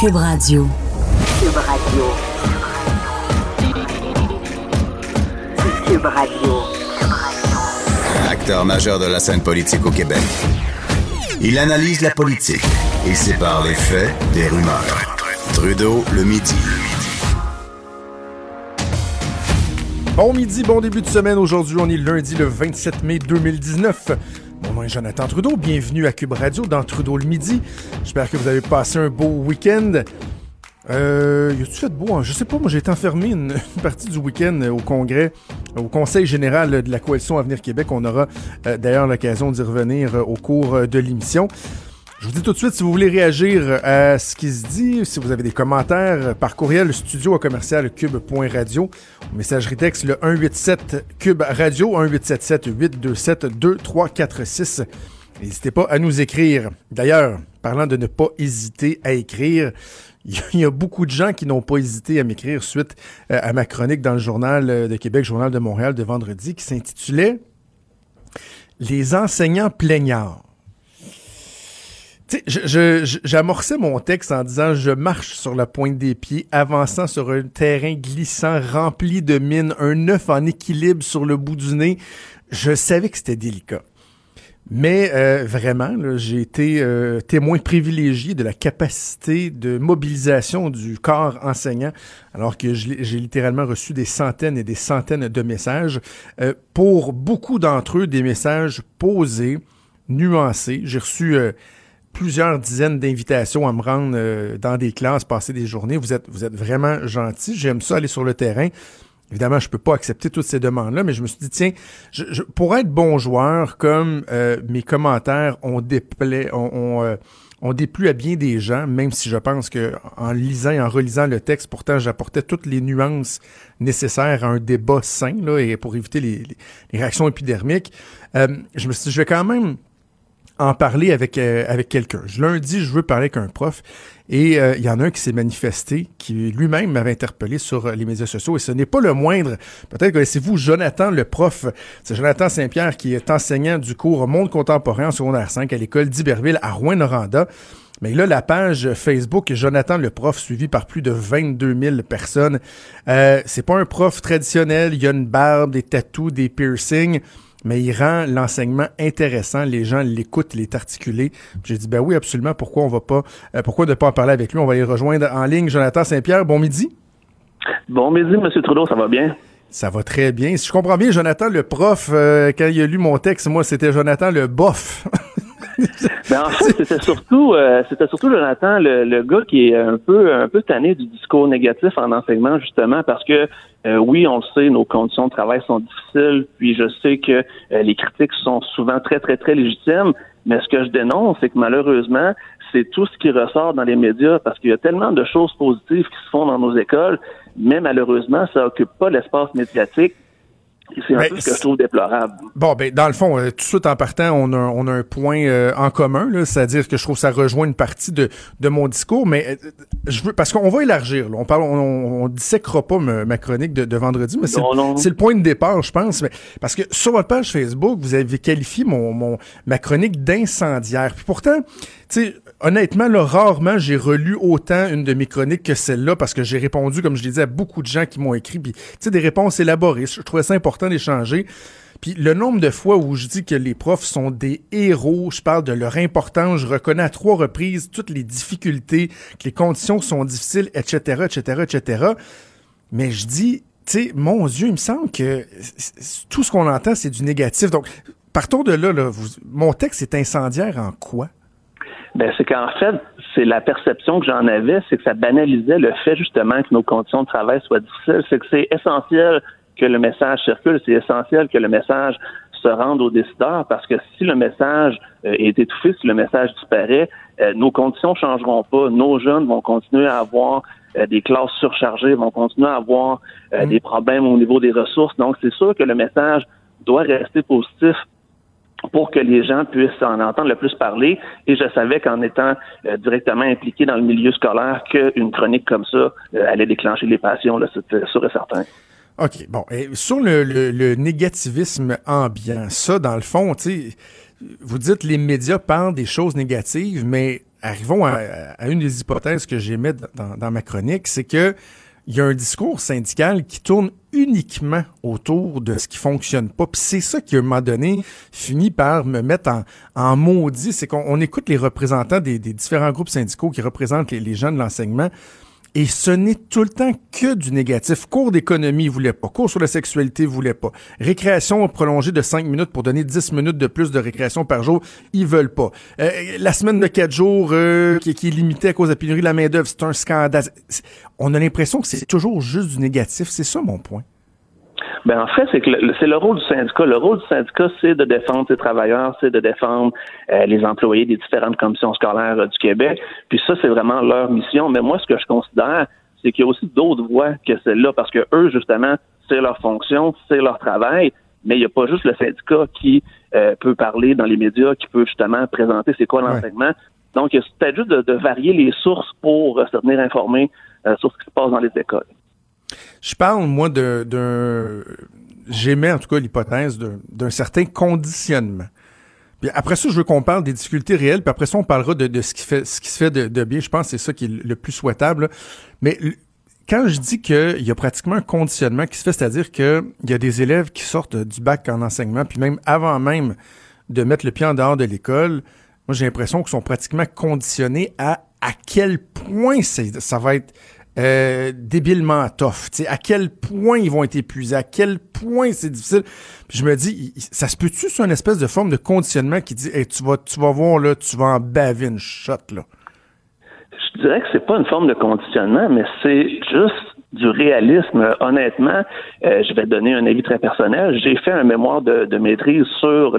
Cube Radio. Cube Radio. Cube Radio. Acteur majeur de la scène politique au Québec. Il analyse la politique et sépare les faits des rumeurs. Trudeau le midi. Bon midi, bon début de semaine. Aujourd'hui, on est lundi le 27 mai 2019. Jonathan Trudeau. Bienvenue à Cube Radio dans Trudeau le midi. J'espère que vous avez passé un beau week-end. Euh, y a-tu fait beau? Hein? Je sais pas, moi j'ai été enfermé une, une partie du week-end au Congrès, au Conseil général de la Coalition Avenir Québec. On aura euh, d'ailleurs l'occasion d'y revenir euh, au cours euh, de l'émission. Je vous dis tout de suite, si vous voulez réagir à ce qui se dit, si vous avez des commentaires, par courriel, studio à commercial cube.radio, messagerie texte le 187 cube radio, 1877 827 2346. N'hésitez pas à nous écrire. D'ailleurs, parlant de ne pas hésiter à écrire, il y a beaucoup de gens qui n'ont pas hésité à m'écrire suite euh, à ma chronique dans le Journal de Québec, Journal de Montréal de vendredi, qui s'intitulait Les enseignants plaignards. Tu sais, j'amorçais mon texte en disant je marche sur la pointe des pieds, avançant sur un terrain glissant rempli de mines, un œuf en équilibre sur le bout du nez. Je savais que c'était délicat. Mais euh, vraiment, j'ai été euh, témoin privilégié de la capacité de mobilisation du corps enseignant, alors que j'ai littéralement reçu des centaines et des centaines de messages. Euh, pour beaucoup d'entre eux, des messages posés, nuancés. J'ai reçu plusieurs dizaines d'invitations à me rendre dans des classes, passer des journées. Vous êtes, vous êtes vraiment gentils. J'aime ça aller sur le terrain. Évidemment, je peux pas accepter toutes ces demandes-là, mais je me suis dit, tiens, je, pour être bon joueur, comme euh, mes commentaires ont euh, déplu à bien des gens, même si je pense que en lisant et en relisant le texte, pourtant, j'apportais toutes les nuances nécessaires à un débat sain, là, et pour éviter les, réactions épidermiques, euh, je me suis dit, je vais quand même en parler avec, euh, avec quelqu'un. Lundi, je veux parler avec un prof et euh, il y en a un qui s'est manifesté, qui lui-même m'avait interpellé sur euh, les médias sociaux et ce n'est pas le moindre. Peut-être connaissez-vous Jonathan, le prof. C'est Jonathan Saint-Pierre qui est enseignant du cours Monde contemporain en secondaire 5 à l'école d'Iberville à Rouen-Noranda. Mais là, la page Facebook Jonathan le prof, suivi par plus de 22 000 personnes. Euh, c'est pas un prof traditionnel. Il y a une barbe, des tattoos, des piercings mais il rend l'enseignement intéressant. Les gens l'écoutent, il est articulé. J'ai dit, ben oui, absolument. Pourquoi on va pas, euh, pourquoi ne pas en parler avec lui? On va aller rejoindre en ligne Jonathan Saint-Pierre. Bon midi. Bon midi, M. Trudeau, ça va bien? Ça va très bien. Si je comprends bien, Jonathan, le prof, euh, quand il a lu mon texte, moi, c'était Jonathan le bof. ben, en fait, c'était surtout, euh, c'était surtout Jonathan, le, le, gars qui est un peu, un peu tanné du discours négatif en enseignement, justement, parce que euh, oui, on le sait, nos conditions de travail sont difficiles, puis je sais que euh, les critiques sont souvent très, très, très légitimes, mais ce que je dénonce, c'est que malheureusement, c'est tout ce qui ressort dans les médias, parce qu'il y a tellement de choses positives qui se font dans nos écoles, mais malheureusement, ça occupe pas l'espace médiatique c'est un ben, peu ce que je trouve déplorable. Bon, ben, dans le fond, euh, tout de suite en partant, on a, on a un point euh, en commun, c'est-à-dire que je trouve que ça rejoint une partie de, de mon discours, mais euh, je veux, parce qu'on va élargir, là, on parle, on, on dissèquera pas ma, ma chronique de, de, vendredi, mais c'est le point de départ, je pense, mais, parce que sur votre page Facebook, vous avez qualifié mon, mon ma chronique d'incendiaire. Puis pourtant, tu sais, honnêtement, là, rarement j'ai relu autant une de mes chroniques que celle-là parce que j'ai répondu, comme je l'ai dit, à beaucoup de gens qui m'ont écrit. Puis, tu sais, des réponses élaborées. Je trouvais ça important d'échanger. Puis le nombre de fois où je dis que les profs sont des héros, je parle de leur importance, je reconnais à trois reprises toutes les difficultés, que les conditions sont difficiles, etc., etc., etc. Mais je dis, tu sais, mon Dieu, il me semble que tout ce qu'on entend, c'est du négatif. Donc, partons de là, là vous, mon texte est incendiaire en quoi? Ben, c'est qu'en fait, c'est la perception que j'en avais, c'est que ça banalisait le fait justement que nos conditions de travail soient difficiles. C'est que c'est essentiel que le message circule, c'est essentiel que le message se rende aux décideurs parce que si le message euh, est étouffé, si le message disparaît, euh, nos conditions changeront pas. Nos jeunes vont continuer à avoir euh, des classes surchargées, vont continuer à avoir mmh. des problèmes au niveau des ressources. Donc, c'est sûr que le message doit rester positif pour que les gens puissent en entendre le plus parler. Et je savais qu'en étant euh, directement impliqué dans le milieu scolaire, qu'une chronique comme ça euh, allait déclencher les passions, là, c'était sûr et certain. OK, bon. Et sur le, le, le, négativisme ambiant, ça, dans le fond, vous dites les médias parlent des choses négatives, mais arrivons à, une des hypothèses que j'émets dans, dans ma chronique, c'est que il y a un discours syndical qui tourne uniquement autour de ce qui fonctionne pas. Puis c'est ça qui, à un moment donné, finit par me mettre en, en maudit. C'est qu'on écoute les représentants des, différents groupes syndicaux qui représentent les, les gens de l'enseignement. Et ce n'est tout le temps que du négatif. Cours d'économie, ils voulaient pas. Cours sur la sexualité, ils voulaient pas. Récréation prolongée de 5 minutes pour donner 10 minutes de plus de récréation par jour, ils veulent pas. Euh, la semaine de 4 jours euh, qui, qui, est limitée à cause de la pénurie de la main-d'œuvre, c'est un scandale. On a l'impression que c'est toujours juste du négatif. C'est ça mon point. Ben en fait, c'est que c'est le rôle du syndicat. Le rôle du syndicat, c'est de défendre ses travailleurs, c'est de défendre euh, les employés des différentes commissions scolaires euh, du Québec. Puis ça, c'est vraiment leur mission. Mais moi, ce que je considère, c'est qu'il y a aussi d'autres voies que celle-là, parce que eux, justement, c'est leur fonction, c'est leur travail. Mais il n'y a pas juste le syndicat qui euh, peut parler dans les médias, qui peut justement présenter c'est quoi l'enseignement. Donc, c'est peut-être juste de, varier les sources pour se tenir informé sur ce qui se passe dans les écoles. Je parle, moi, d'un. J'émets en tout cas l'hypothèse d'un certain conditionnement. Puis après ça, je veux qu'on parle des difficultés réelles, puis après ça, on parlera de, ce, qui fait, ce qui se fait de, bien. Je pense que c'est ça qui est le plus souhaitable. Mais quand je dis qu'il y a pratiquement un conditionnement qui se fait, c'est-à-dire qu'il y a des élèves qui sortent du bac en enseignement, puis même avant même de mettre le pied en dehors de l'école, moi j'ai l'impression qu'ils sont pratiquement conditionnés à à quel point ça va être euh, débilement tough. sais, à quel point ils vont être épuisés, à quel point c'est difficile. Puis je me dis, ça se peut-tu sur une espèce de forme de conditionnement qui dit, hey, tu vas, tu vas voir là, tu vas en baver une shot là? Je dirais que c'est pas une forme de conditionnement, mais c'est juste du réalisme. Honnêtement, euh, je vais donner un avis très personnel. J'ai fait un mémoire de, maîtrise sur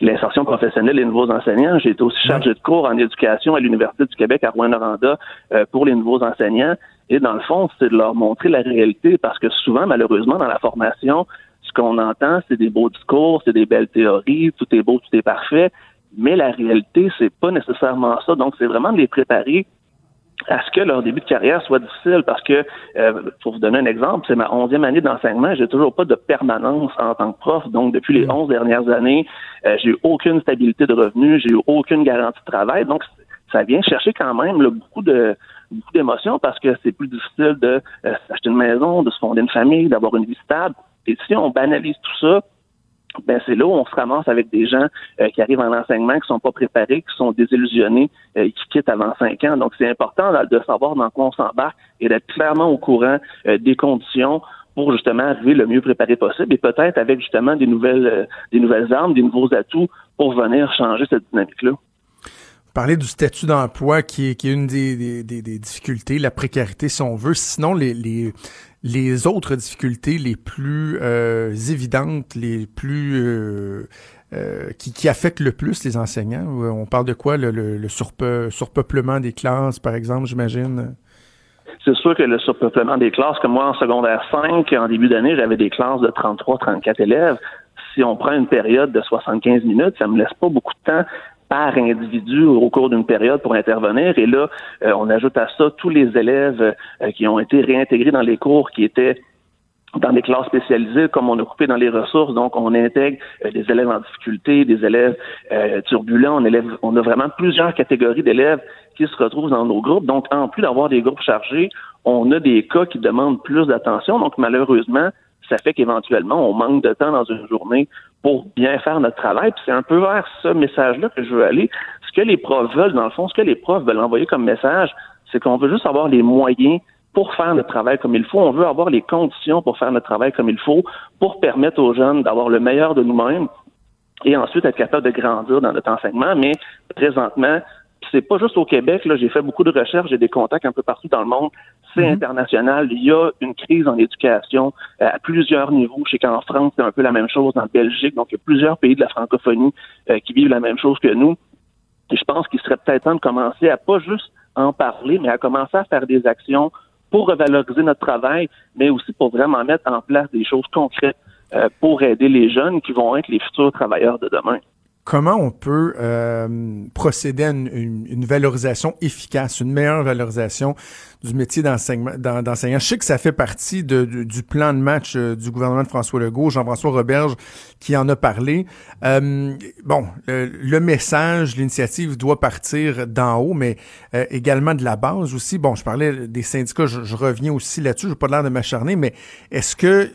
l'insertion professionnelle des nouveaux enseignants. J'ai été aussi chargé de cours en éducation à l'Université du Québec à Rouen-Noranda euh, pour les nouveaux enseignants. Et dans le fond, c'est de leur montrer la réalité parce que souvent, malheureusement, dans la formation, ce qu'on entend, c'est des beaux discours, c'est des belles théories, tout est beau, tout est parfait. Mais la réalité, c'est pas nécessairement ça. Donc, c'est vraiment de les préparer à ce que leur début de carrière soit difficile parce que, euh, pour vous donner un exemple, c'est ma onzième année d'enseignement, j'ai toujours pas de permanence en tant que prof. Donc, depuis les mm. onze dernières années, euh, j'ai eu aucune stabilité de revenus, j'ai eu aucune garantie de travail. Donc, ça vient chercher quand même beaucoup de beaucoup d'émotions parce que c'est plus difficile de euh, s'acheter une maison, de se fonder une famille, d'avoir une vie stable. Et si on banalise tout ça, ben c'est là où on se ramasse avec des gens euh, qui arrivent en enseignement, qui sont pas préparés, qui sont désillusionnés, euh, qui quittent avant cinq ans. Donc c'est important de savoir dans quoi on s'embarque et d'être clairement au courant euh, des conditions pour justement arriver le mieux préparé possible et peut-être avec justement des nouvelles des nouvelles armes, des nouveaux atouts pour venir changer cette dynamique-là. Parler du statut d'emploi qui est, une des, des, difficultés, la précarité si on veut. Sinon, les, les autres difficultés les plus euh, évidentes, les plus euh, euh, qui, qui, affectent le plus les enseignants? On parle de quoi? Le, le, surpeuplement des classes, par exemple, j'imagine? C'est sûr que le surpeuplement des classes, comme moi en secondaire 5, en début d'année, j'avais des classes de 33-34 élèves. Si on prend une période de 75 minutes, ça me laisse pas beaucoup de temps par individu au cours d'une période pour intervenir. Et là, euh, on ajoute à ça tous les élèves euh, qui ont été réintégrés dans les cours qui étaient dans des classes spécialisées, comme on a coupé dans les ressources. Donc, on intègre euh, des élèves en difficulté, des élèves turbulents. On, élève, on a vraiment plusieurs catégories d'élèves qui se retrouvent dans nos groupes. Donc, en plus d'avoir des groupes chargés, on a des cas qui demandent plus d'attention. Donc, malheureusement, ça fait qu'éventuellement, on manque de temps dans une journée pour bien faire notre travail. Puis c'est un peu vers ce message-là que je veux aller. Ce que les profs veulent, dans le fond, ce que les profs veulent envoyer comme message, c'est qu'on veut juste avoir les moyens pour faire notre travail comme il faut. On veut avoir les conditions pour faire notre travail comme il faut, pour permettre aux jeunes d'avoir le meilleur de nous-mêmes et ensuite être capable de grandir dans notre enseignement. Mais présentement, c'est pas juste au Québec. Là, j'ai fait beaucoup de recherches, j'ai des contacts un peu partout dans le monde. C'est mhm. international. Il y a une crise en éducation euh, à plusieurs niveaux. Je sais qu'en France, c'est un peu la même chose, en Belgique. Donc, il y a plusieurs pays de la francophonie euh, qui vivent la même chose que nous. Et je pense qu'il serait peut-être temps de commencer à pas juste en parler, mais à commencer à faire des actions pour revaloriser notre travail, mais aussi pour vraiment mettre en place des choses concrètes euh, pour aider les jeunes qui vont être les futurs travailleurs de demain. Comment on peut euh, procéder à une, valorisation efficace, une meilleure valorisation du métier d'enseignant? Je sais que ça fait partie du plan de match euh, du gouvernement de François Legault, Jean-François Roberge qui en a parlé. Euh, bon, le, message, l'initiative doit partir d'en haut, mais également de la base aussi. Bon, je parlais des syndicats, je, reviens aussi là-dessus, je n'ai pas l'air de m'acharner, mais est-ce que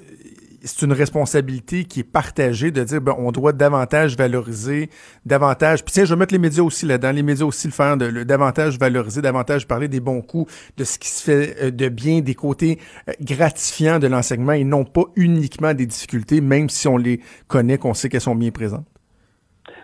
c'est une responsabilité qui est partagée de dire ben, on doit davantage valoriser, davantage. Puis tiens, je vais mettre les médias aussi là-dedans, les médias aussi le faire, de davantage valoriser, davantage parler des bons coups, de ce qui se fait euh, de bien, des côtés euh, gratifiants de l'enseignement et non pas uniquement des difficultés, même si on les connaît, qu'on sait qu'elles sont bien présentes.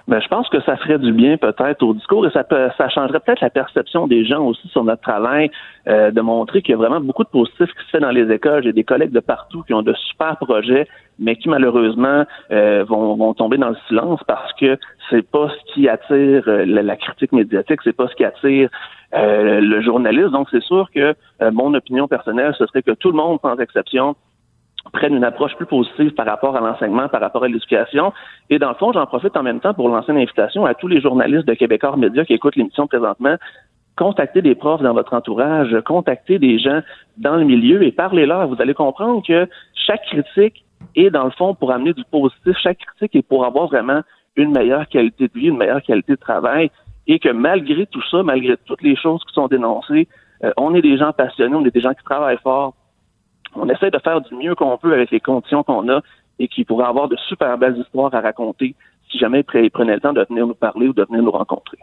Ben, je pense que ça ferait du bien peut-être au discours et ça, peut, ça changerait peut-être la perception des gens aussi sur notre travail, euh, de montrer qu'il y a vraiment beaucoup de positifs qui se fait dans les écoles. J'ai des collègues de partout qui ont de super projets, mais qui malheureusement euh, vont, vont tomber dans le silence parce que c'est pas ce qui attire euh, la, critique médiatique, c'est pas ce qui attire le journaliste. Donc c'est sûr que mon opinion personnelle, ce serait que tout le monde, sans exception, prennent une approche plus positive par rapport à l'enseignement, par rapport à l'éducation. Et dans le fond, j'en profite en même temps pour lancer une invitation à tous les journalistes de Québécois Média qui écoutent l'émission présentement. Contactez des profs dans votre entourage, contactez des gens dans le milieu et parlez-leur. Vous allez comprendre que chaque critique est, dans le fond, pour amener du positif. Chaque critique est pour avoir vraiment une meilleure qualité de vie, une meilleure qualité de travail. Et que malgré tout ça, malgré toutes les choses qui sont dénoncées, euh, on est des gens passionnés, on est des gens qui travaillent fort on essaie de faire du mieux qu'on peut avec les conditions qu'on a et qui pourraient avoir de super belles histoires à raconter si jamais ils prenaient le temps de venir nous parler ou de venir nous rencontrer.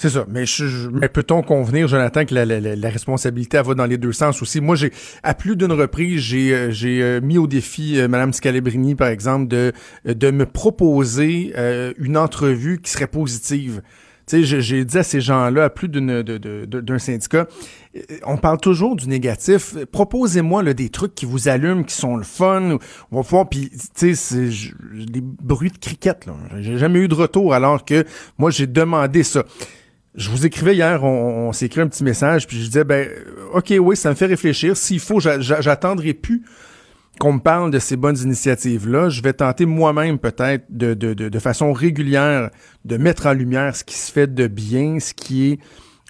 C'est ça. Mais, mais peut-on convenir, Jonathan, que la, la, responsabilité va dans les deux sens aussi? Moi, j'ai à plus d'une reprise, j'ai euh, euh, mis au défi euh, Madame Scalabrini, par exemple, de de me proposer une entrevue qui serait positive. J'ai dit à ces gens-là, à plus d'un syndicat, on parle toujours du négatif. Proposez-moi des trucs qui vous allument, qui sont le fun. On va voir, puis tu sais, des bruits de cricket. J'ai jamais eu de retour alors que moi j'ai demandé ça. Je vous écrivais hier, on, s'est écrit un petit message, puis je disais ben ok oui, ça me fait réfléchir. S'il faut, j'attendrai plus qu'on me parle de ces bonnes initiatives-là, je vais tenter moi-même peut-être de, de, de, façon régulière de mettre en lumière ce qui se fait de bien, ce qui est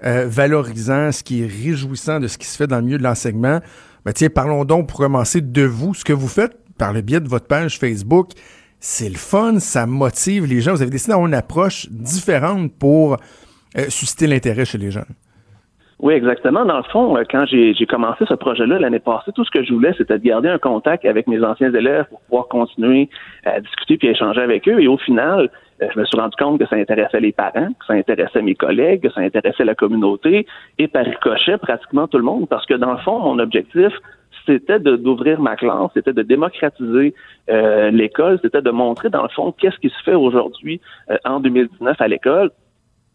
euh, valorisant, ce qui est réjouissant de ce qui se fait dans le milieu de l'enseignement. Ben, tiens, parlons donc pour commencer de vous, ce que vous faites par le biais de votre page Facebook. C'est le fun, ça motive les gens. Vous avez décidé d'avoir une approche différente pour euh, susciter l'intérêt chez les jeunes. Oui, exactement. Dans le fond, euh, quand j'ai commencé ce projet-là l'année passée, tout ce que je voulais, c'était de garder un contact avec mes anciens élèves pour pouvoir continuer à discuter puis échanger avec eux. Et au final, euh, je me suis rendu compte que ça intéressait les parents, que ça intéressait mes collègues, que ça intéressait la communauté et par ricochet pratiquement tout le monde parce que dans le fond, mon objectif, c'était d'ouvrir ma classe, c'était de démocratiser euh, l'école, c'était de montrer dans le fond qu'est-ce qui se fait aujourd'hui en 2019 à l'école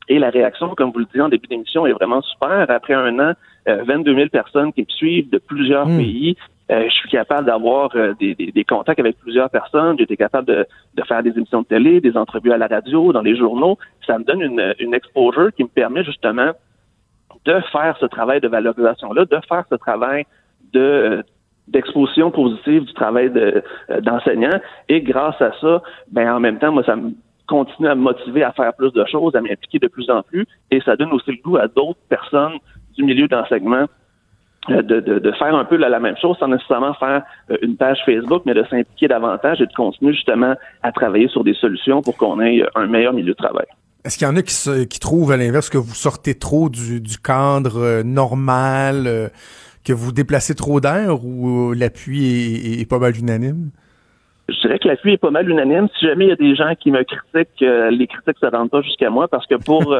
et la réaction, comme vous le disiez en début d'émission, est vraiment super. Après un an, 22 euh, 000 personnes qui me suivent de plusieurs hmm. pays. Euh, je suis capable d'avoir euh, des, des, contacts avec plusieurs personnes. J'ai été capable de, de, faire des émissions de télé, des entrevues à la radio, dans les journaux. Ça me donne une, une exposure qui me permet justement de faire ce travail de valorisation-là, de faire ce travail de d'exposition positive du travail d'enseignant. et grâce à ça, ben en même temps, moi, ça me continue à me motiver à faire plus de choses, à m'impliquer de plus en plus, et ça donne aussi le goût à d'autres personnes du milieu d'enseignement euh, de, de, faire un peu la, même chose sans nécessairement faire euh, une page Facebook, mais de s'impliquer davantage et de continuer justement à travailler sur des solutions pour qu'on ait un meilleur milieu de travail. Est-ce qu'il y en a qui, qui trouvent à l'inverse que vous sortez trop du, cadre euh, normal, que vous déplacez trop d'air ou l'appui est, est, pas mal unanime? Je dirais que l'appui est pas mal unanime. Si jamais il y a des gens qui me critiquent, euh, les critiques ne rendent pas jusqu'à moi parce que pour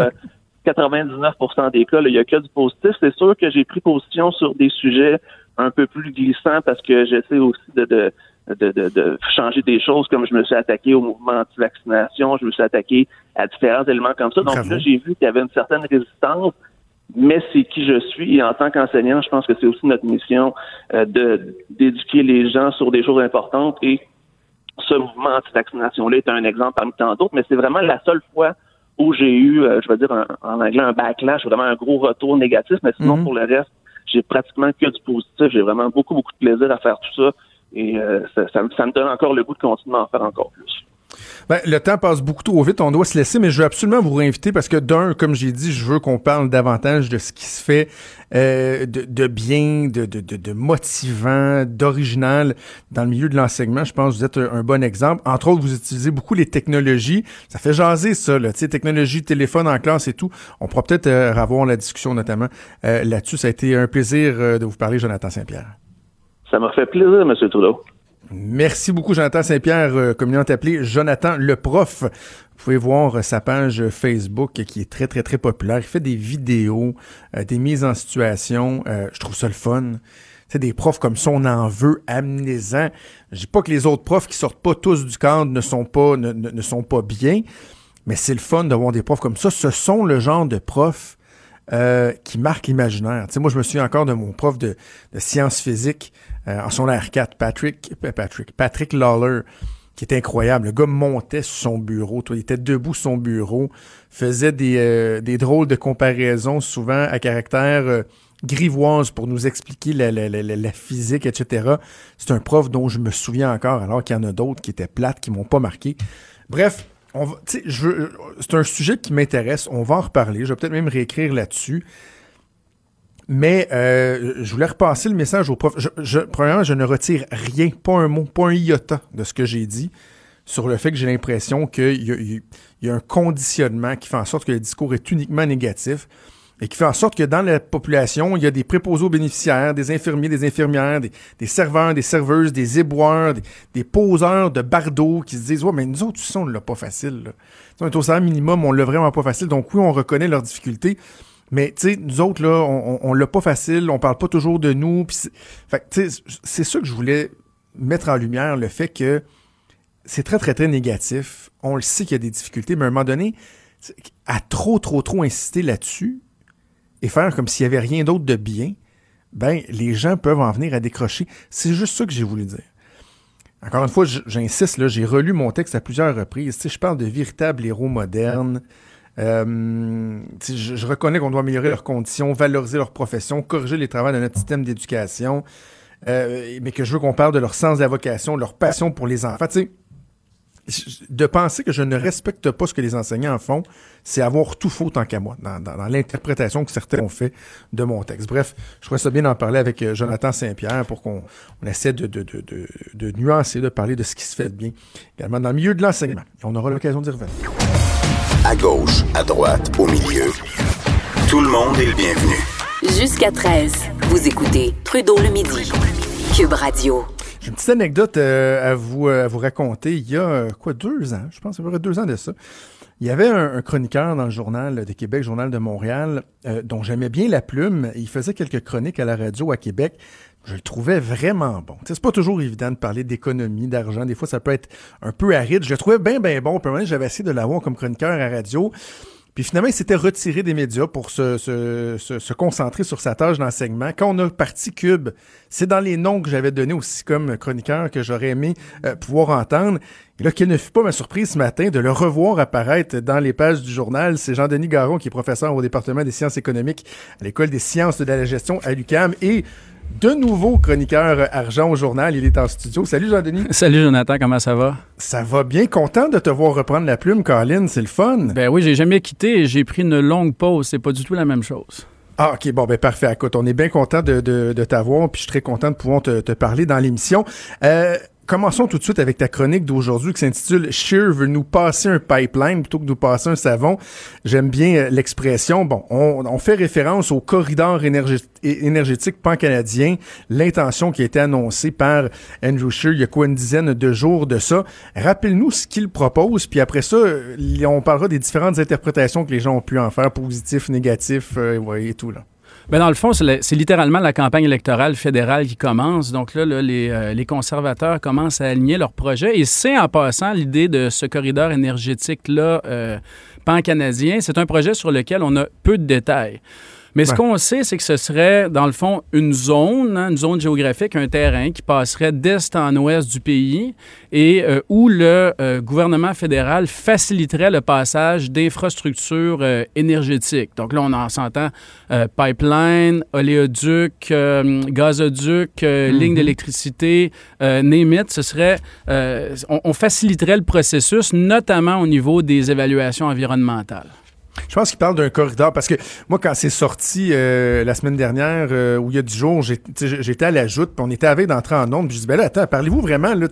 99% euh, des cas, il y a que du positif. C'est sûr que j'ai pris position sur des sujets un peu plus glissants parce que j'essaie aussi de, de de, de, changer des choses, comme je me suis attaqué au mouvement anti-vaccination, je me suis attaqué à différents éléments comme ça. Donc là, j'ai vu qu'il y avait une certaine résistance, mais c'est qui je suis. Et en tant qu'enseignant, je pense que c'est aussi notre mission euh, de d'éduquer les gens sur des choses importantes et ce mouvement anti-vaccination-là est un exemple parmi tant d'autres, mais c'est vraiment la seule fois où j'ai eu, euh, je veux dire en, anglais, un backlash, vraiment un gros retour négatif, mais sinon, mhm. pour le reste, j'ai pratiquement que du positif. J'ai vraiment beaucoup, beaucoup de plaisir à faire tout ça. Et euh, ça, me donne encore le goût de continuer à en faire encore plus. Ben, le temps passe beaucoup trop vite, on doit se laisser, mais je veux absolument vous réinviter parce que d'un, comme j'ai dit, je veux qu'on parle davantage de ce qui se fait euh, de, de, bien, de, de, de, motivant, d'original dans le milieu de l'enseignement. Je pense que vous êtes un, bon exemple. Entre autres, vous utilisez beaucoup les technologies. Ça fait jaser ça, là, technologie, téléphone en classe et tout. On pourra peut-être euh, avoir la discussion notamment euh, là-dessus. Ça a été un plaisir euh, de vous parler, Jonathan Saint-Pierre. Ça m'a fait plaisir, M. Trudeau. Merci beaucoup, Jonathan Saint-Pierre, euh, communément appelé Jonathan le prof. Vous pouvez voir euh, sa page Facebook qui est très, très, très populaire. Il fait des vidéos, euh, des mises en situation. je trouve ça le fun. C'est des profs comme ça, on en veut, amenez-en. Je dis pas que les autres profs qui sortent pas tous du cadre ne sont pas, bien, mais c'est le fun d'avoir des profs comme ça. Ce sont le genre de profs qui marquent l'imaginaire. Moi, je me souviens encore de mon prof de, sciences physiques en son R4, Patrick, euh, Patrick, Patrick Lawler, qui était incroyable. Le gars montait sur son bureau, toi, il était debout sur son bureau, faisait des, euh, des drôles de comparaisons, souvent à caractère grivoise pour nous expliquer la, la, la, physique, etc. C'est un prof dont je me souviens encore, alors qu'il y en a d'autres qui étaient plates, qui m'ont pas marqué. Bref, c'est un sujet qui m'intéresse. On va en reparler. Je vais peut-être même réécrire là-dessus. Mais euh, je voulais repasser le message au prof. Je, premièrement, je ne retire rien, pas un mot, pas un iota de ce que j'ai dit sur le fait que j'ai l'impression qu'il y, y, a un conditionnement qui fait en sorte que le discours est uniquement négatif et qui fait en sorte que dans la population, il y a des préposés aux bénéficiaires, des infirmiers, des infirmières, des, serveurs, des serveuses, des éboueurs, des, poseurs de bardeaux qui se disent Ouais, mais nous autres, tu sais, on l'a pas facile. Là. On est au salaire minimum, on l'a vraiment pas facile. Donc oui, on reconnaît leurs difficultés. Mais tu sais, nous autres, là, on, on, l'a pas facile, on parle pas toujours de nous. Fait tu sais, c'est ça que je voulais mettre en lumière, le fait que c'est très, très, très négatif. On le sait qu'il y a des difficultés, mais à un moment donné, à trop, trop, trop insister là-dessus et faire comme s'il y avait rien d'autre de bien, ben, les gens peuvent en venir à décrocher. C'est juste ça que j'ai voulu dire. Encore une fois, j'insiste, j'ai relu mon texte à plusieurs reprises. Tu je parle de véritables héros modernes. Euh, je, reconnais qu'on doit améliorer leurs conditions, valoriser leur profession, corriger les travaux de notre système d'éducation, euh, mais que je veux qu'on parle de leur sens de la vocation, leur passion pour les enfants. Tu de penser que je ne respecte pas ce que les enseignants font, c'est avoir tout faux tant qu'à moi, dans, l'interprétation que certains ont fait de mon texte. Bref, je trouvais ça bien d'en parler avec euh, Jonathan Saint-Pierre pour qu'on essaie de, de, de, de, nuancer, de parler de ce qui se fait de bien, également dans le milieu de l'enseignement. On aura l'occasion d'y revenir. Gauche, à droite, au milieu, tout le monde est le bienvenu. Jusqu'à 13, vous écoutez Trudeau le midi, Cube Radio. J'ai une petite anecdote euh, à, vous, euh, à vous raconter. Il y a, euh, quoi, deux ans, je pense, il y a deux ans de ça. Il y avait un, chroniqueur dans le journal de Québec, Journal de Montréal, dont j'aimais bien la plume. Il faisait quelques chroniques à la radio à Québec. Je le trouvais vraiment bon. C'est pas toujours évident de parler d'économie, d'argent. Des fois, ça peut être un peu aride. Je le trouvais bien, bien bon. J'avais essayé de l'avoir comme chroniqueur à radio. Puis finalement, il s'était retiré des médias pour se, se, se, concentrer sur sa tâche d'enseignement. Quand on a parti Cube, c'est dans les noms que j'avais donnés aussi comme chroniqueur que j'aurais aimé euh, pouvoir entendre. Et là, quelle ne fut pas ma surprise ce matin de le revoir apparaître dans les pages du journal. C'est Jean-Denis Garon, qui est professeur au département des sciences économiques à l'École des sciences de la gestion à l'UCAM. Et de nouveau chroniqueur argent au journal. Il est en studio. Salut Jean-Denis. Salut Jonathan, comment ça va? Ça va bien. Content de te voir reprendre la plume, Colin. C'est le fun. Ben oui, j'ai jamais quitté et j'ai pris une longue pause. C'est pas du tout la même chose. Ah, OK, bon, ben parfait. Écoute, on est bien content de, de, t'avoir, puis je suis très content de pouvoir te, te parler dans l'émission. Euh, Commençons tout de suite avec ta chronique d'aujourd'hui qui s'intitule Shear veut nous passer un pipeline plutôt que nous passer un savon. J'aime bien euh, l'expression. Bon, on, fait référence au corridor énergétique pan-canadien, l'intention qui a été annoncée par Andrew Shear il y a quoi une dizaine de jours de ça. Rappelle-nous ce qu'il propose, puis après ça, euh, on parlera des différentes interprétations que les gens ont pu en faire, positif, négatif, euh, et tout là. Bien, dans le fond, c'est littéralement la campagne électorale fédérale qui commence. Donc là, euh, les, conservateurs commencent à aligner leur projet. Et c'est en passant l'idée de ce corridor énergétique-là, euh, pan-canadien. C'est un projet sur lequel on a peu de détails. Mais ce qu'on sait, c'est que ce serait, dans le fond, une zone, hein, une zone géographique, un terrain qui passerait d'est en ouest du pays et euh, où le euh, gouvernement fédéral faciliterait le passage d'infrastructures euh, énergétiques. Donc là, on en s'entend pipeline, oléoduc, gazoduc, Mhm. ligne d'électricité, it. Ce serait, on, on faciliterait le processus, notamment au niveau des évaluations environnementales. Je pense qu'il parle d'un corridor parce que moi, quand c'est sorti euh, la semaine dernière, euh, où il y a 10 jours, j'ai- tu sais, j'étais à la joute, puis on était avec d'entrer en. Puis je dis, ben là, attends, parlez-vous vraiment, là,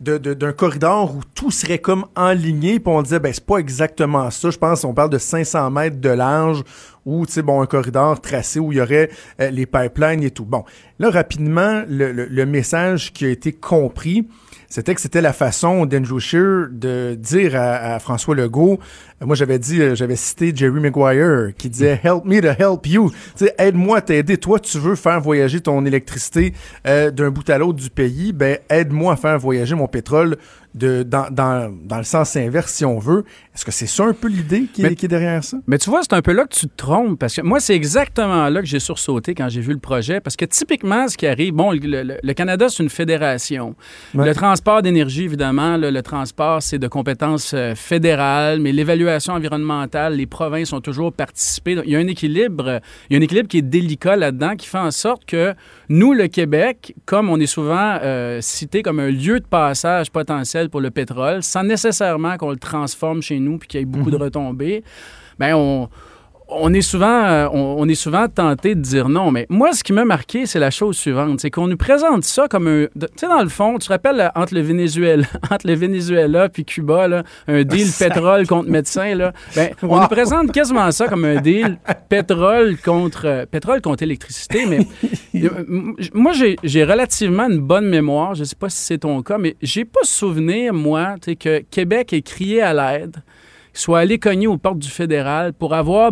d'un corridor où tout serait comme enligné, puis on disait, ben c'est pas exactement ça. Je pense qu'on parle de 500 mètres de large, ou, tu sais, bon, un corridor tracé où il y aurait euh, les pipelines et tout. Bon, là, rapidement, le message qui a été compris, c'était que c'était la façon d'Andrew Scheer de dire à, à François Legault, euh, moi j'avais dit, euh, j'avais cité Jerry Maguire qui disait Help me to help you. Sais, aide-moi à t'aider. Toi, tu veux faire voyager ton électricité euh, d'un bout à l'autre du pays, ben aide-moi à faire voyager mon pétrole de, dans, dans, dans le sens inverse si on veut. Est-ce que c'est ça un peu l'idée qui, qui est derrière ça? Mais tu vois, c'est un peu là que tu te trompes, parce que moi, c'est exactement là que j'ai sursauté quand j'ai vu le projet, parce que typiquement, ce qui arrive, bon, le, le- le Canada, c'est une fédération. Ouais. Le transport d'énergie, évidemment, le, le transport, c'est de compétences euh, fédérales, mais l'évaluation environnementale, les provinces ont toujours participé. Donc, il y a un équilibre, il y a un équilibre qui est délicat là-dedans, qui fait en sorte que nous, le Québec, comme on est souvent euh, cité comme un lieu de passage potentiel pour le pétrole, sans nécessairement qu'on le transforme chez nous puis qu'il y ait beaucoup de retombées, ben on, on est souvent euh, on, est souvent tenté de dire non. Mais moi, ce qui m'a marqué, c'est la chose suivante, c'est qu'on nous présente ça comme un, tu sais, dans le fond, tu te rappelles euh, entre le Venezuela, entre le Venezuela puis Cuba, là, un deal pétrole contre médecin, là, ben, on nous présente quasiment ça comme un deal pétrole contre euh, pétrole contre électricité. Mais moi, j'ai j'ai relativement une bonne mémoire. Je sais pas si c'est ton cas, mais j'ai pas souvenir moi, tu sais, que Québec ait crié à l'aide soit allé cogner aux portes du fédéral pour avoir,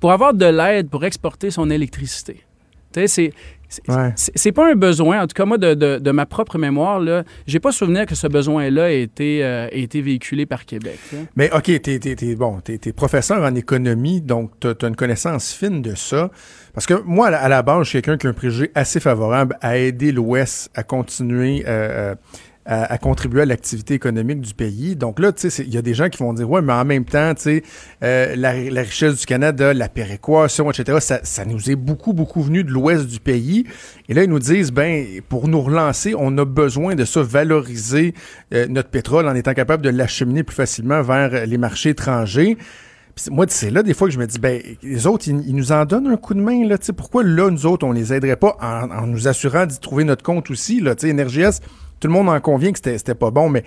pour avoir de l'aide pour exporter son électricité. Tu sais, c'est... c'est- Ouais. Pas un besoin, en tout cas moi de, de- de ma propre mémoire, là, j'ai pas souvenir que ce besoin-là ait été, euh, ait été véhiculé par Québec. tu. Mais OK, t'es, t'es, t'es- bon, t'es professeur en économie, donc t'as, t'as une connaissance fine de ça. Parce que moi, à la, à la base, je suis quelqu'un qui a un préjugé assez favorable à aider l'Ouest à continuer euh, euh, à, contribuer à l'activité économique du pays. Donc là, tu sais, il y a des gens qui vont dire, ouais, mais en même temps, tu sais, euh, la, richesse du Canada, la péréquation, etc., ça, nous est beaucoup, beaucoup venu de l'Ouest du pays. Et là, ils nous disent, ben, pour nous relancer, on a besoin de ça, valoriser euh, notre pétrole en étant capable de l'acheminer plus facilement vers euh, les marchés étrangers. Puis moi, c'est là des fois que je me dis, ben, les autres, ils, nous en donnent un coup de main, là, tu sais, pourquoi là, nous autres, on les aiderait pas en, en nous assurant d'y trouver notre compte aussi, là, tu sais, NRJS, tout le monde en convient que c'était pas bon, mais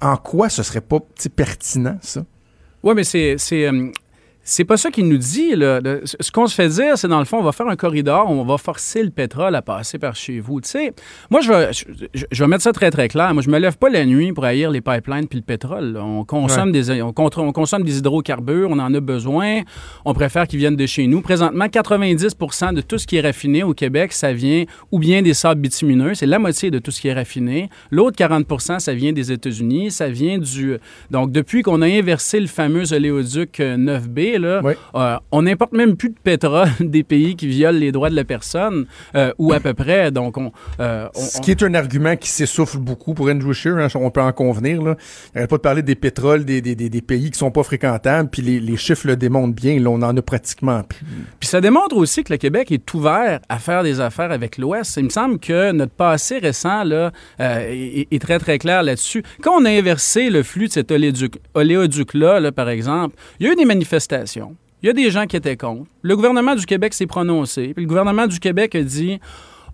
en quoi ce serait pas, pertinent, ça? Oui, mais c'est. C'est pas ça qu'il nous dit. Là. Ce qu'on se fait dire, c'est dans le fond, on va faire un corridor, on va forcer le pétrole à passer par chez vous. Moi, je vais, mettre ça très, très clair. Moi, je me lève pas la nuit pour haïr les pipelines puis le pétrole. On consomme, des, on, consomme des hydrocarbures, on en a besoin. On préfère qu'ils viennent de chez nous. Présentement, 90 de tout ce qui est raffiné au Québec, ça vient ou bien des sables bitumineux, c'est la moitié de tout ce qui est raffiné. L'autre 40 ça vient des États-Unis, ça vient du... Donc, depuis qu'on a inversé le fameux oléoduc 9B, euh, on n'importe même plus de pétrole des pays qui violent les droits de la personne, euh, ou à peu près. Donc, euh, Ce qui est un argument qui s'essouffle beaucoup pour Andrew Scheer, hein, on peut en convenir. Là. Il n'arrête pas de parler des pétroles des, des, des, des pays qui sont pas fréquentables, puis les, chiffres le démontrent bien. On en a pratiquement plus. Hmm. Puis ça démontre aussi que le Québec est ouvert à faire des affaires avec l'Ouest. Il me semble que notre passé récent là, est, très, très clair là-dessus. Quand on a inversé le flux de cet oléoduc-là, par exemple, il y a eu des manifestations il y a des gens qui étaient contre. Le gouvernement du Québec s'est prononcé. Le gouvernement du Québec a dit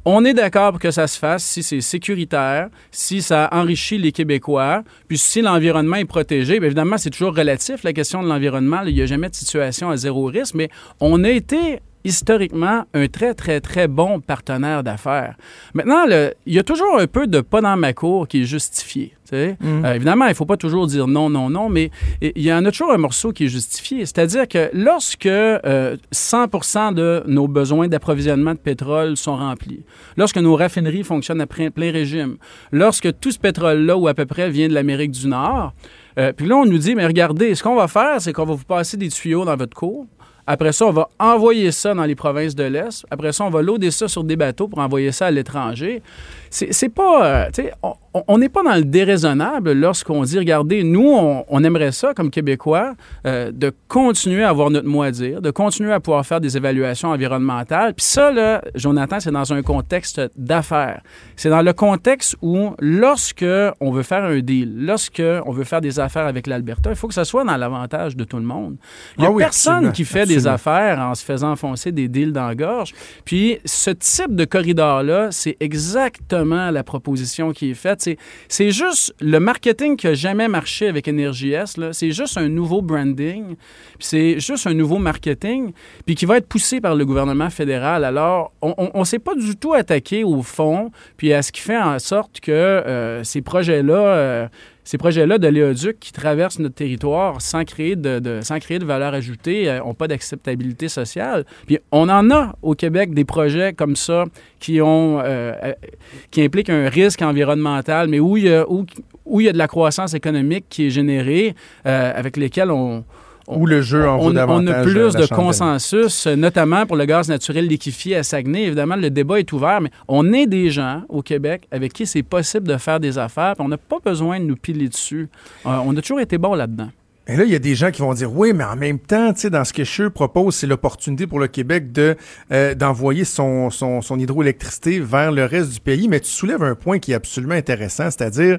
on est d'accord pour que ça se fasse si c'est sécuritaire, si ça enrichit les Québécois, puis si l'environnement est protégé. Évidemment, c'est toujours relatif, la question de l'environnement. Il n'y a jamais de situation à zéro risque, mais on a été historiquement un très, très, très bon partenaire d'affaires. Maintenant, le- il y a toujours un peu de pas dans ma cour qui est justifié. tu sais. Euh, évidemment, il ne faut pas toujours dire non, non, non, mais il y en a toujours un morceau qui est justifié. C'est-à-dire que lorsque euh, 100% de nos besoins d'approvisionnement de pétrole sont remplis, lorsque nos raffineries fonctionnent à plein, plein régime, lorsque tout ce pétrole-là, ou à peu près, vient de l'Amérique du Nord, euh, puis là, on nous dit, mais regardez, ce qu'on va faire, c'est qu'on va vous passer des tuyaux dans votre cour. Après ça, on va envoyer ça dans les provinces de l'Est. Après ça, on va loader ça sur des bateaux pour envoyer ça à l'étranger. C'est pas. Euh, on n'est pas dans le déraisonnable lorsqu'on dit, regardez, nous, on, aimerait ça, comme Québécois, euh, de continuer à avoir notre mot à dire, de continuer à pouvoir faire des évaluations environnementales. Puis ça, là, Jonathan, c'est dans un contexte d'affaires. C'est dans le contexte où, lorsque on veut faire un deal, lorsque on veut faire des affaires avec l'Alberta, il faut que ça soit dans l'avantage de tout le monde. Il n'y a ah personne qui fait des affaires en se faisant foncer des deals dans la gorge. Puis ce type de corridor-là, c'est exactement la proposition qui est faite c'est juste le marketing qui n'a jamais marché avec Énergie S. C'est juste un nouveau branding, c'est juste un nouveau marketing, puis qui va être poussé par le gouvernement fédéral. Alors, on ne s'est pas du tout attaqué au fond, puis à ce qui fait en sorte que euh, ces projets-là euh, ces projets-là de l'éoduc qui traversent notre territoire sans créer de, sans créer de valeur ajoutée n'ont euh, pas d'acceptabilité sociale. Puis on en a au Québec des projets comme ça qui, ont, euh, euh, qui impliquent un risque environnemental, mais où il y a, où, où il y a de la croissance économique qui est générée, avec lesquels on, le jeu en on, on a plus de consensus, notamment pour le gaz naturel liquéfié à Saguenay. Évidemment, le débat est ouvert, mais on est des gens au Québec avec qui c'est possible de faire des affaires, on n'a pas besoin de nous piler dessus. Euh, on a toujours été bon là-dedans. Et là, il y a des gens qui vont dire oui, mais en même temps, tu sais, dans ce que je propose, c'est l'opportunité pour le Québec de euh, d'envoyer son, son, son hydroélectricité vers le reste du pays. Mais tu soulèves un point qui est absolument intéressant, c'est-à-dire,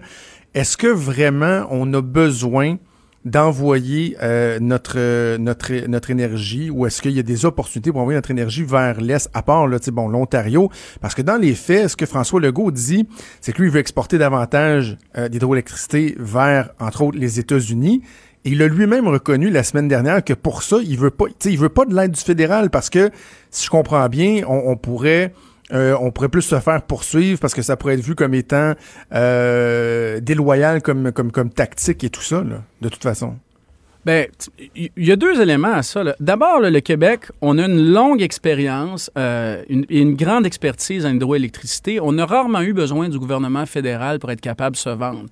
est-ce que vraiment on a besoin d'envoyer euh, notre, notre, notre énergie ou est-ce qu'il y a des opportunités pour envoyer notre énergie vers l'Est, à part là, bon, l'Ontario? Parce que dans les faits, ce que François Legault dit, c'est que lui, il veut exporter davantage euh, d'hydroélectricité vers, entre autres, les États-Unis. Et il a lui-même reconnu la semaine dernière que pour ça, il veut pas, il veut pas de l'aide du fédéral parce que, si je comprends bien, on pourrait euh, on pourrait plus se faire poursuivre parce que ça pourrait être vu comme étant euh, déloyal comme, tactique et tout ça, de toute façon. Bien, il y a deux éléments à ça. D'abord, le Québec, on a une longue expérience euh, et une, grande expertise en hydroélectricité. On a rarement eu besoin du gouvernement fédéral pour être capable de se vendre.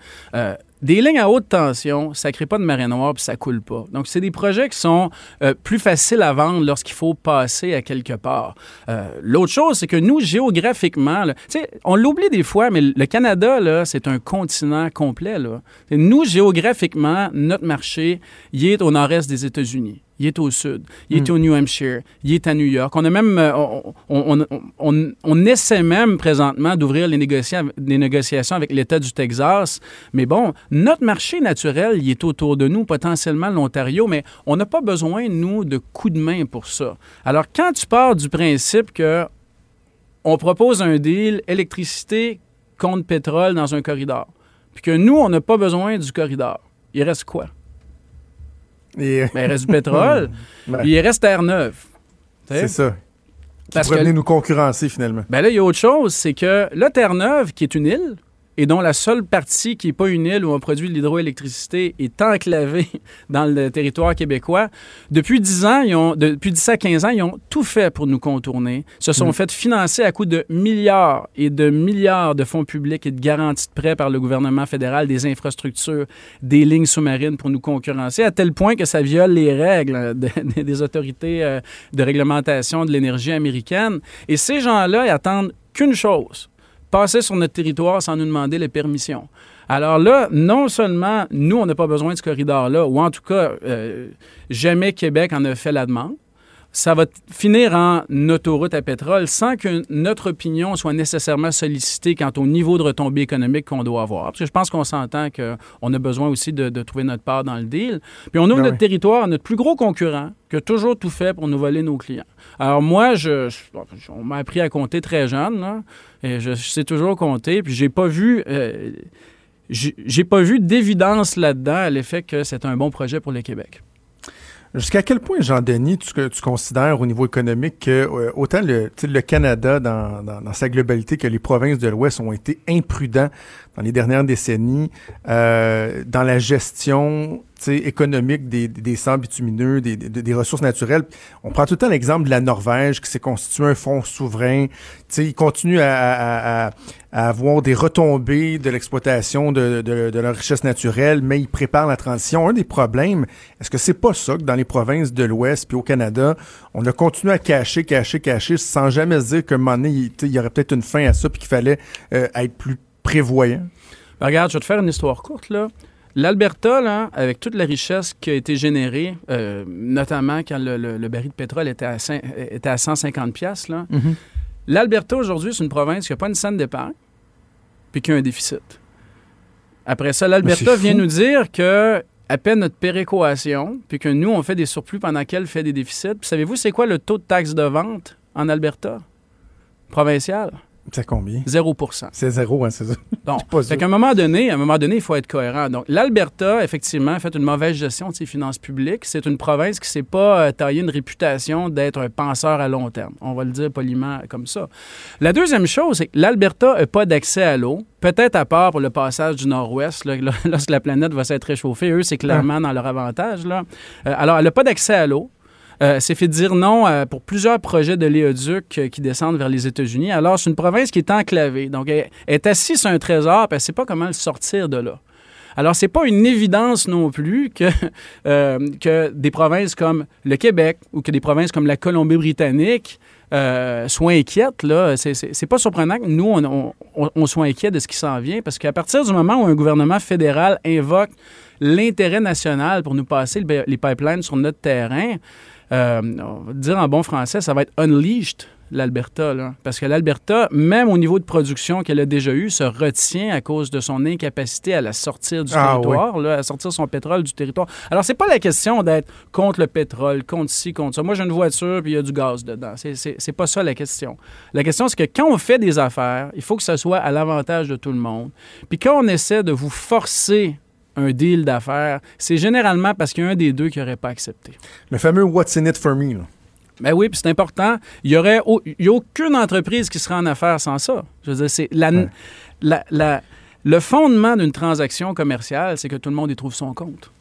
Des lignes à haute tension, ça crée pas de marée noire puis ça coule pas. Donc, c'est des projets qui sont euh, plus faciles à vendre lorsqu'il faut passer à quelque part. Euh, l'autre chose, c'est que nous, géographiquement, on l'oublie des fois, mais le Canada, c'est un continent complet. Là. Nous, géographiquement, notre marché, il est au nord-est des États-Unis il est au sud, il est hmm. au New Hampshire, il est à New York. On a même, euh, on, essaie même présentement d'ouvrir les, négociations avec l'État du Texas. Mais bon, notre marché naturel, il est autour de nous, potentiellement l'Ontario, mais on n'a pas besoin, nous, de coups de main pour ça. Alors, quand tu pars du principe que on propose un deal électricité contre pétrole dans un corridor, puis que nous, on n'a pas besoin du corridor, il reste quoi? Mais il reste du pétrole. il reste Terre-Neuve. C'est ça. Parce que venir nous concurrencer finalement. Ben là, il y a autre chose, c'est que la Terre-Neuve, qui est une île, et dont la seule partie qui n'est pas une île où on produit de l'hydroélectricité est enclavée dans le territoire québécois. Depuis 10 ans, ils ont, depuis 10 à 15 ans, ils ont tout fait pour nous contourner. Se sont mm. fait financer à coût de milliards et de milliards de fonds publics et de garanties de prêts par le gouvernement fédéral des infrastructures, des lignes sous-marines pour nous concurrencer, à tel point que ça viole les règles des autorités euh, de réglementation de l'énergie américaine. Et ces gens-là, attendent qu'une chose, passer sur notre territoire sans nous demander les permissions. Alors là, non seulement nous, on n'a pas besoin de ce corridor-là, ou en tout cas, euh, jamais Québec en a fait la demande, ça va finir en autoroute à pétrole sans que notre opinion soit nécessairement sollicitée quant au niveau de retombée économique qu'on doit avoir. Parce que je pense qu'on s'entend qu'on a besoin aussi de, trouver notre part dans le deal. Puis on ouvre ben notre territoire à notre plus gros concurrent qui a toujours tout fait pour nous voler nos clients. Alors moi, je, on m'a appris à compter très jeune, et je, sais toujours compter, puis j'ai pas vu... Euh, j'ai pas vu d'évidence là-dedans à l'effet que c'est un bon projet pour le Québec. Jusqu'à quel point, Jean-Denis, tu, considères au niveau économique que euh, autant le, le Canada dans, dans, sa globalité que les provinces de l'Ouest ont été imprudents dans les dernières décennies euh, dans la gestion économique des, des bitumineux, des, des, des, ressources naturelles. On prend tout le temps l'exemple de la Norvège qui s'est constitué un fonds souverain. sais, ils continuent à, à, à, à, avoir des retombées de l'exploitation de, de, de, leur richesse naturelle, mais ils préparent la transition. Un des problèmes, est-ce que c'est pas ça que dans les provinces de l'Ouest puis au Canada, on a continué à cacher, cacher, cacher, sans jamais se dire qu'à un moment donné, il y aurait peut-être une fin à ça puis qu'il fallait euh, être plus prévoyant? Ben, regarde, je vais te faire une histoire courte, là. L'Alberta, là, avec toute la richesse qui a été générée, euh, notamment quand le, le, le, baril de pétrole était à, 5, était à 150 pièces, là, mm -hmm. l'Alberta aujourd'hui, c'est une province qui n'a pas une scène d'épargne, puis qui a un déficit. Après ça, l'Alberta vient nous dire que à peine notre péréquation, puis que nous, on fait des surplus pendant qu'elle fait des déficits. Puis savez-vous, c'est quoi le taux de taxe de vente en Alberta? Provincial? C'est combien? 0% C'est zéro, hein, c'est ça. Donc, fait qu'à un moment donné, à un moment donné, il faut être cohérent. Donc, l'Alberta, effectivement, a fait une mauvaise gestion de ses finances publiques. C'est une province qui ne s'est pas euh, taillé une réputation d'être un penseur à long terme. On va le dire poliment comme ça. La deuxième chose, c'est que l'Alberta n'a pas d'accès à l'eau. Peut-être à part pour le passage du nord-ouest, lorsque la planète va s'être réchauffée. Eux, c'est clairement dans leur avantage. Là. Euh, alors, elle n'a pas d'accès à l'eau. Euh, s'est fait dire non euh, pour plusieurs projets de léoduc euh, qui descendent vers les États-Unis. Alors, c'est une province qui est enclavée. Donc, elle, est assise sur un trésor, puis elle ne sait pas comment le sortir de là. Alors, c'est pas une évidence non plus que, euh, que des provinces comme le Québec ou que des provinces comme la Colombie-Britannique euh, soient inquiètes. Là. C'est, pas surprenant que nous, on, on soit inquiets de ce qui s'en vient, parce qu'à partir du moment où un gouvernement fédéral invoque l'intérêt national pour nous passer les pipelines sur notre terrain, euh, on va dire en bon français, ça va être unleashed, l'Alberta. Parce que l'Alberta, même au niveau de production qu'elle a déjà eu, se retient à cause de son incapacité à la sortir du ah, territoire, oui. là, à sortir son pétrole du territoire. Alors, c'est pas la question d'être contre le pétrole, contre ci, contre ça. Moi, j'ai une voiture, puis il y a du gaz dedans. C'est pas ça la question. La question, c'est que quand on fait des affaires, il faut que ça soit à l'avantage de tout le monde. Puis quand on essaie de vous forcer un deal d'affaires, c'est généralement parce qu'il y a un des deux qui n'aurait pas accepté. Le fameux What's in it for me. Là. Ben oui, puis c'est important. Il n'y aurait il y a aucune entreprise qui serait en affaires sans ça. Je veux dire, c'est la, ouais. la, la, le fondement d'une transaction commerciale, c'est que tout le monde y trouve son compte.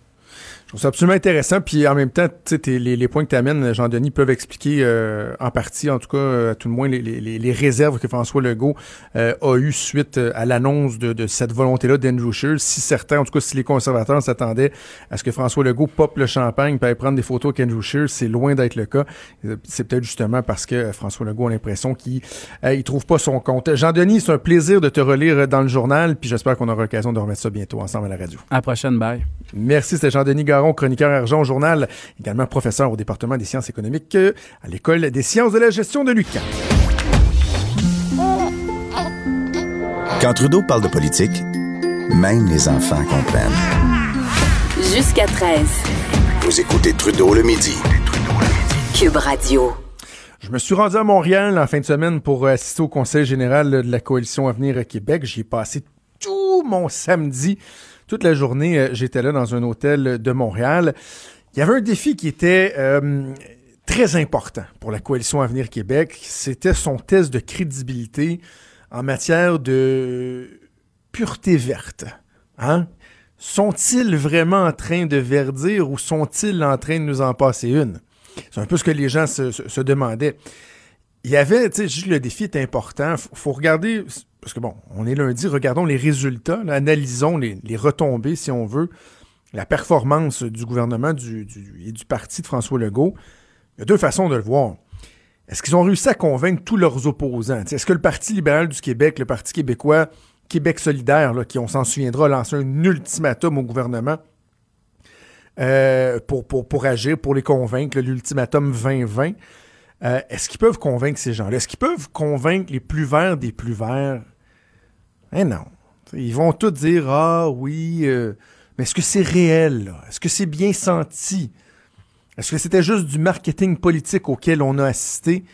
Trouve ça absolument intéressant. Puis en même temps, les, les points que tu amènes, Jean-Denis, peuvent expliquer euh, en partie, en tout cas, à tout le moins, les, les, les réserves que François Legault euh, a eues suite à l'annonce de, de, cette volonté-là d'Andrew Scheer. Si certains, en tout cas, si les conservateurs s'attendaient à ce que François Legault pop le champagne et prendre des photos avec Andrew Scheer, c'est loin d'être le cas. C'est peut-être justement parce que François Legault a l'impression qu'il euh, il trouve pas son compte. Jean-Denis, c'est un plaisir de te relire dans le journal, puis j'espère qu'on aura l'occasion de remettre ça bientôt ensemble à la radio. À la prochaine, bye. Merci, c'était Jean-Denis Garon, chroniqueur argent au journal, également professeur au département des sciences économiques à l'École des sciences de la gestion de l'UQAM. Quand Trudeau parle de politique, même les enfants comprennent. Jusqu'à 13. Vous écoutez Trudeau le midi. Cube Radio. Je me suis rendu à Montréal en fin de semaine pour assister au Conseil général de la Coalition Avenir Québec. J'y ai passé tout mon samedi toute la journée, j'étais là dans un hôtel de Montréal. Il y avait un défi qui était euh, très important pour la coalition Avenir Québec. C'était son test de crédibilité en matière de pureté verte. Hein? Sont-ils vraiment en train de verdir ou sont-ils en train de nous en passer une? C'est un peu ce que les gens se, demandaient. Il y avait, tu sais, juste le défi est important. Faut, faut regarder parce que bon, on est lundi, regardons les résultats, analysons les, retombées, si on veut, la performance du gouvernement et du parti de François Legault. Il y a deux façons de le voir. Est-ce qu'ils ont réussi à convaincre tous leurs opposants? Est-ce que le Parti libéral du Québec, le Parti québécois, Québec solidaire, qui, on s'en souviendra, a lancé un ultimatum au gouvernement euh, pour agir, pour les convaincre, l'ultimatum 2020, euh, est-ce qu'ils peuvent convaincre ces gens-là? Est-ce qu'ils peuvent convaincre les plus verts des plus verts? Eh non. Ils vont tous dire Ah oui, euh, mais est-ce que c'est réel? Est-ce que c'est bien senti? Est-ce que c'était juste du marketing politique auquel on a assisté?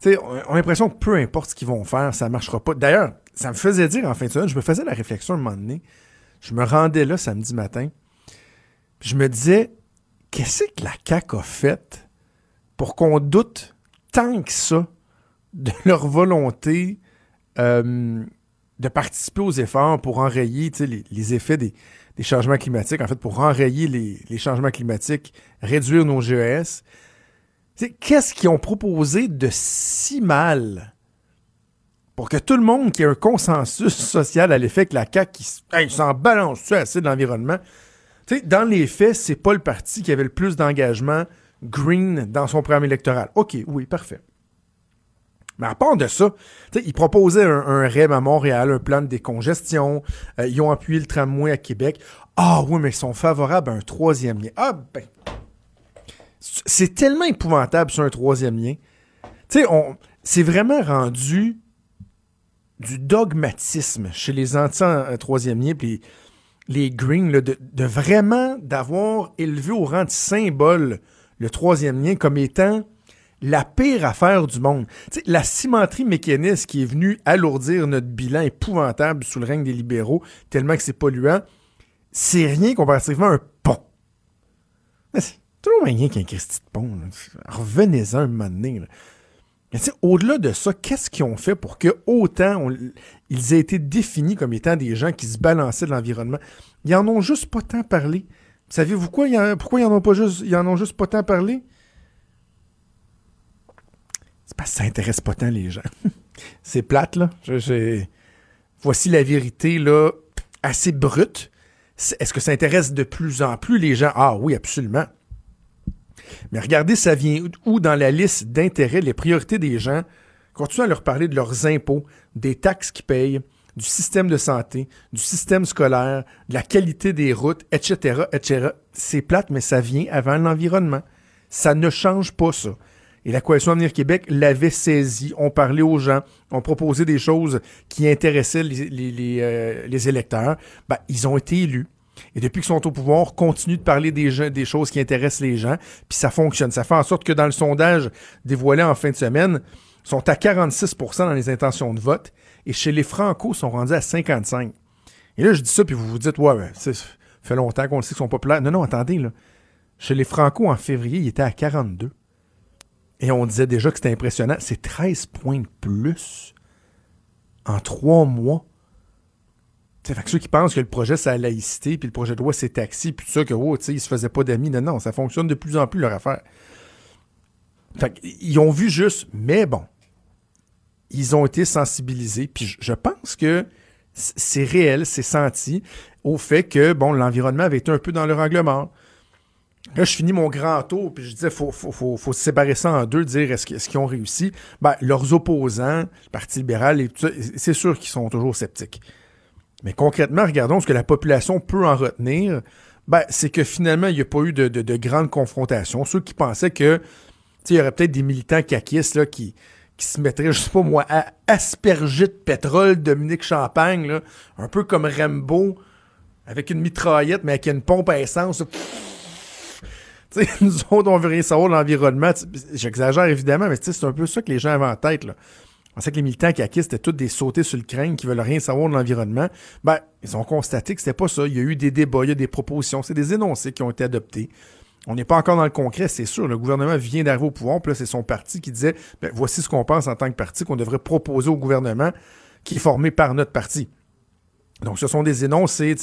T'sais, on a l'impression que peu importe ce qu'ils vont faire, ça ne marchera pas. D'ailleurs, ça me faisait dire en fin de semaine, je me faisais la réflexion à un moment donné. Je me rendais là samedi matin. je me disais, qu'est-ce que la CAQ a fait pour qu'on doute tant que ça de leur volonté euh, de participer aux efforts pour enrayer les, effets des, changements climatiques, en fait, pour enrayer les, changements climatiques, réduire nos GES. Qu'est-ce qu'ils ont proposé de si mal pour que tout le monde qui ait un consensus social à l'effet que la CAQ hey, s'en balance assez de l'environnement? Dans les faits, c'est pas le parti qui avait le plus d'engagement green dans son programme électoral. OK, oui, parfait. Mais à part de ça, ils proposaient un, un, REM à Montréal, un plan de décongestion. Euh, ils ont appuyé le tramway à Québec. Ah oui, mais ils sont favorables à un troisième lien. Ah ben, c'est tellement épouvantable sur un troisième lien. Tu sais, c'est vraiment rendu du dogmatisme chez les anti-troisième lien, puis les, Greens, de, de, vraiment d'avoir élevé au rang de symbole le troisième lien comme étant la pire affaire du monde. la cimenterie mécaniste qui est venue alourdir notre bilan épouvantable sous le règne des libéraux, tellement que c'est polluant, c'est rien comparativement à un pont. C'est toujours rien qu'un Christy de pont. Revenez-en un moment donné. Au-delà de ça, qu'est-ce qu'ils ont fait pour que autant ils aient été définis comme étant des gens qui se balançaient de l'environnement? Ils en ont juste pas tant parlé. Savez-vous quoi? pourquoi ils en ont pas juste, ils en ont juste pas tant parlé? C'est parce que ça intéresse pas tant les gens. c'est plate, là. Voici la vérité, là, assez brute. Est-ce que ça intéresse de plus en plus les gens? Ah oui, absolument. Mais regardez, ça vient où dans la liste d'intérêts, les priorités des gens. Continuez à leur parler de leurs impôts, des taxes qu'ils payent, du système de santé, du système scolaire, de la qualité des routes, etc., etc. C'est plate, mais ça vient avant l'environnement. Ça ne change pas ça. Et la Coalition Avenir Québec l'avait saisi. On parlait aux gens, on proposait des choses qui intéressaient les, euh, électeurs. Ben, ils ont été élus. Et depuis qu'ils sont au pouvoir, on continue de parler des, des choses qui intéressent les gens, puis ça fonctionne. Ça fait en sorte que dans le sondage dévoilé en fin de semaine, ils sont à 46% dans les intentions de vote, et chez les Franco, ils sont rendus à 55 Et là, je dis ça, puis vous vous dites, ouais, ça fait longtemps qu'on le sait qu'ils sont populaires. Non, non, attendez, là. Chez les Franco, en février, ils étaient à 42. Et on disait déjà que c'était impressionnant. C'est 13 points de plus en trois mois. Fait que ceux qui pensent que le projet, c'est la laïcité, puis le projet de loi, c'est taxi, puis tout ça, que, oh, tu sais, ils se faisaient pas d'amis. Non, non, ça fonctionne de plus en plus, leur affaire. Fait ils ont vu juste, mais bon, ils ont été sensibilisés, puis je pense que c'est réel, c'est senti au fait que, bon, l'environnement avait été un peu dans le règlement. Là, je finis mon grand tour, puis je disais, faut, faut, faut, séparer ça en deux, dire est-ce qu'ils ont réussi. Ben, leurs opposants, le Parti libéral, c'est sûr qu'ils sont toujours sceptiques. Mais concrètement, regardons ce que la population peut en retenir. Ben, c'est que finalement, il n'y a pas eu de, de, grandes confrontations. Ceux qui pensaient que il y aurait peut-être des militants caquistes là, qui, qui se mettraient, je sais pas moi, à asperger de pétrole Dominique Champagne, là, un peu comme Rambo, avec une mitraillette, mais avec une pompe à essence nous autres, on veut rien savoir de l'environnement. J'exagère évidemment, mais c'est un peu ça que les gens avaient en tête. On sait que les militants qui acquis, c'était tous des sautés sur le crâne qui veulent rien savoir de l'environnement. Ben, ils ont constaté que c'était pas ça. Il y a eu des débats, il y a des propositions, c'est des énoncés qui ont été adoptés. On n'est pas encore dans le concret, c'est sûr. Le gouvernement vient d'arriver au pouvoir, puis là, c'est son parti qui disait ben, voici ce qu'on pense en tant que parti qu'on devrait proposer au gouvernement qui est formé par notre parti. Donc, ce sont des énoncés,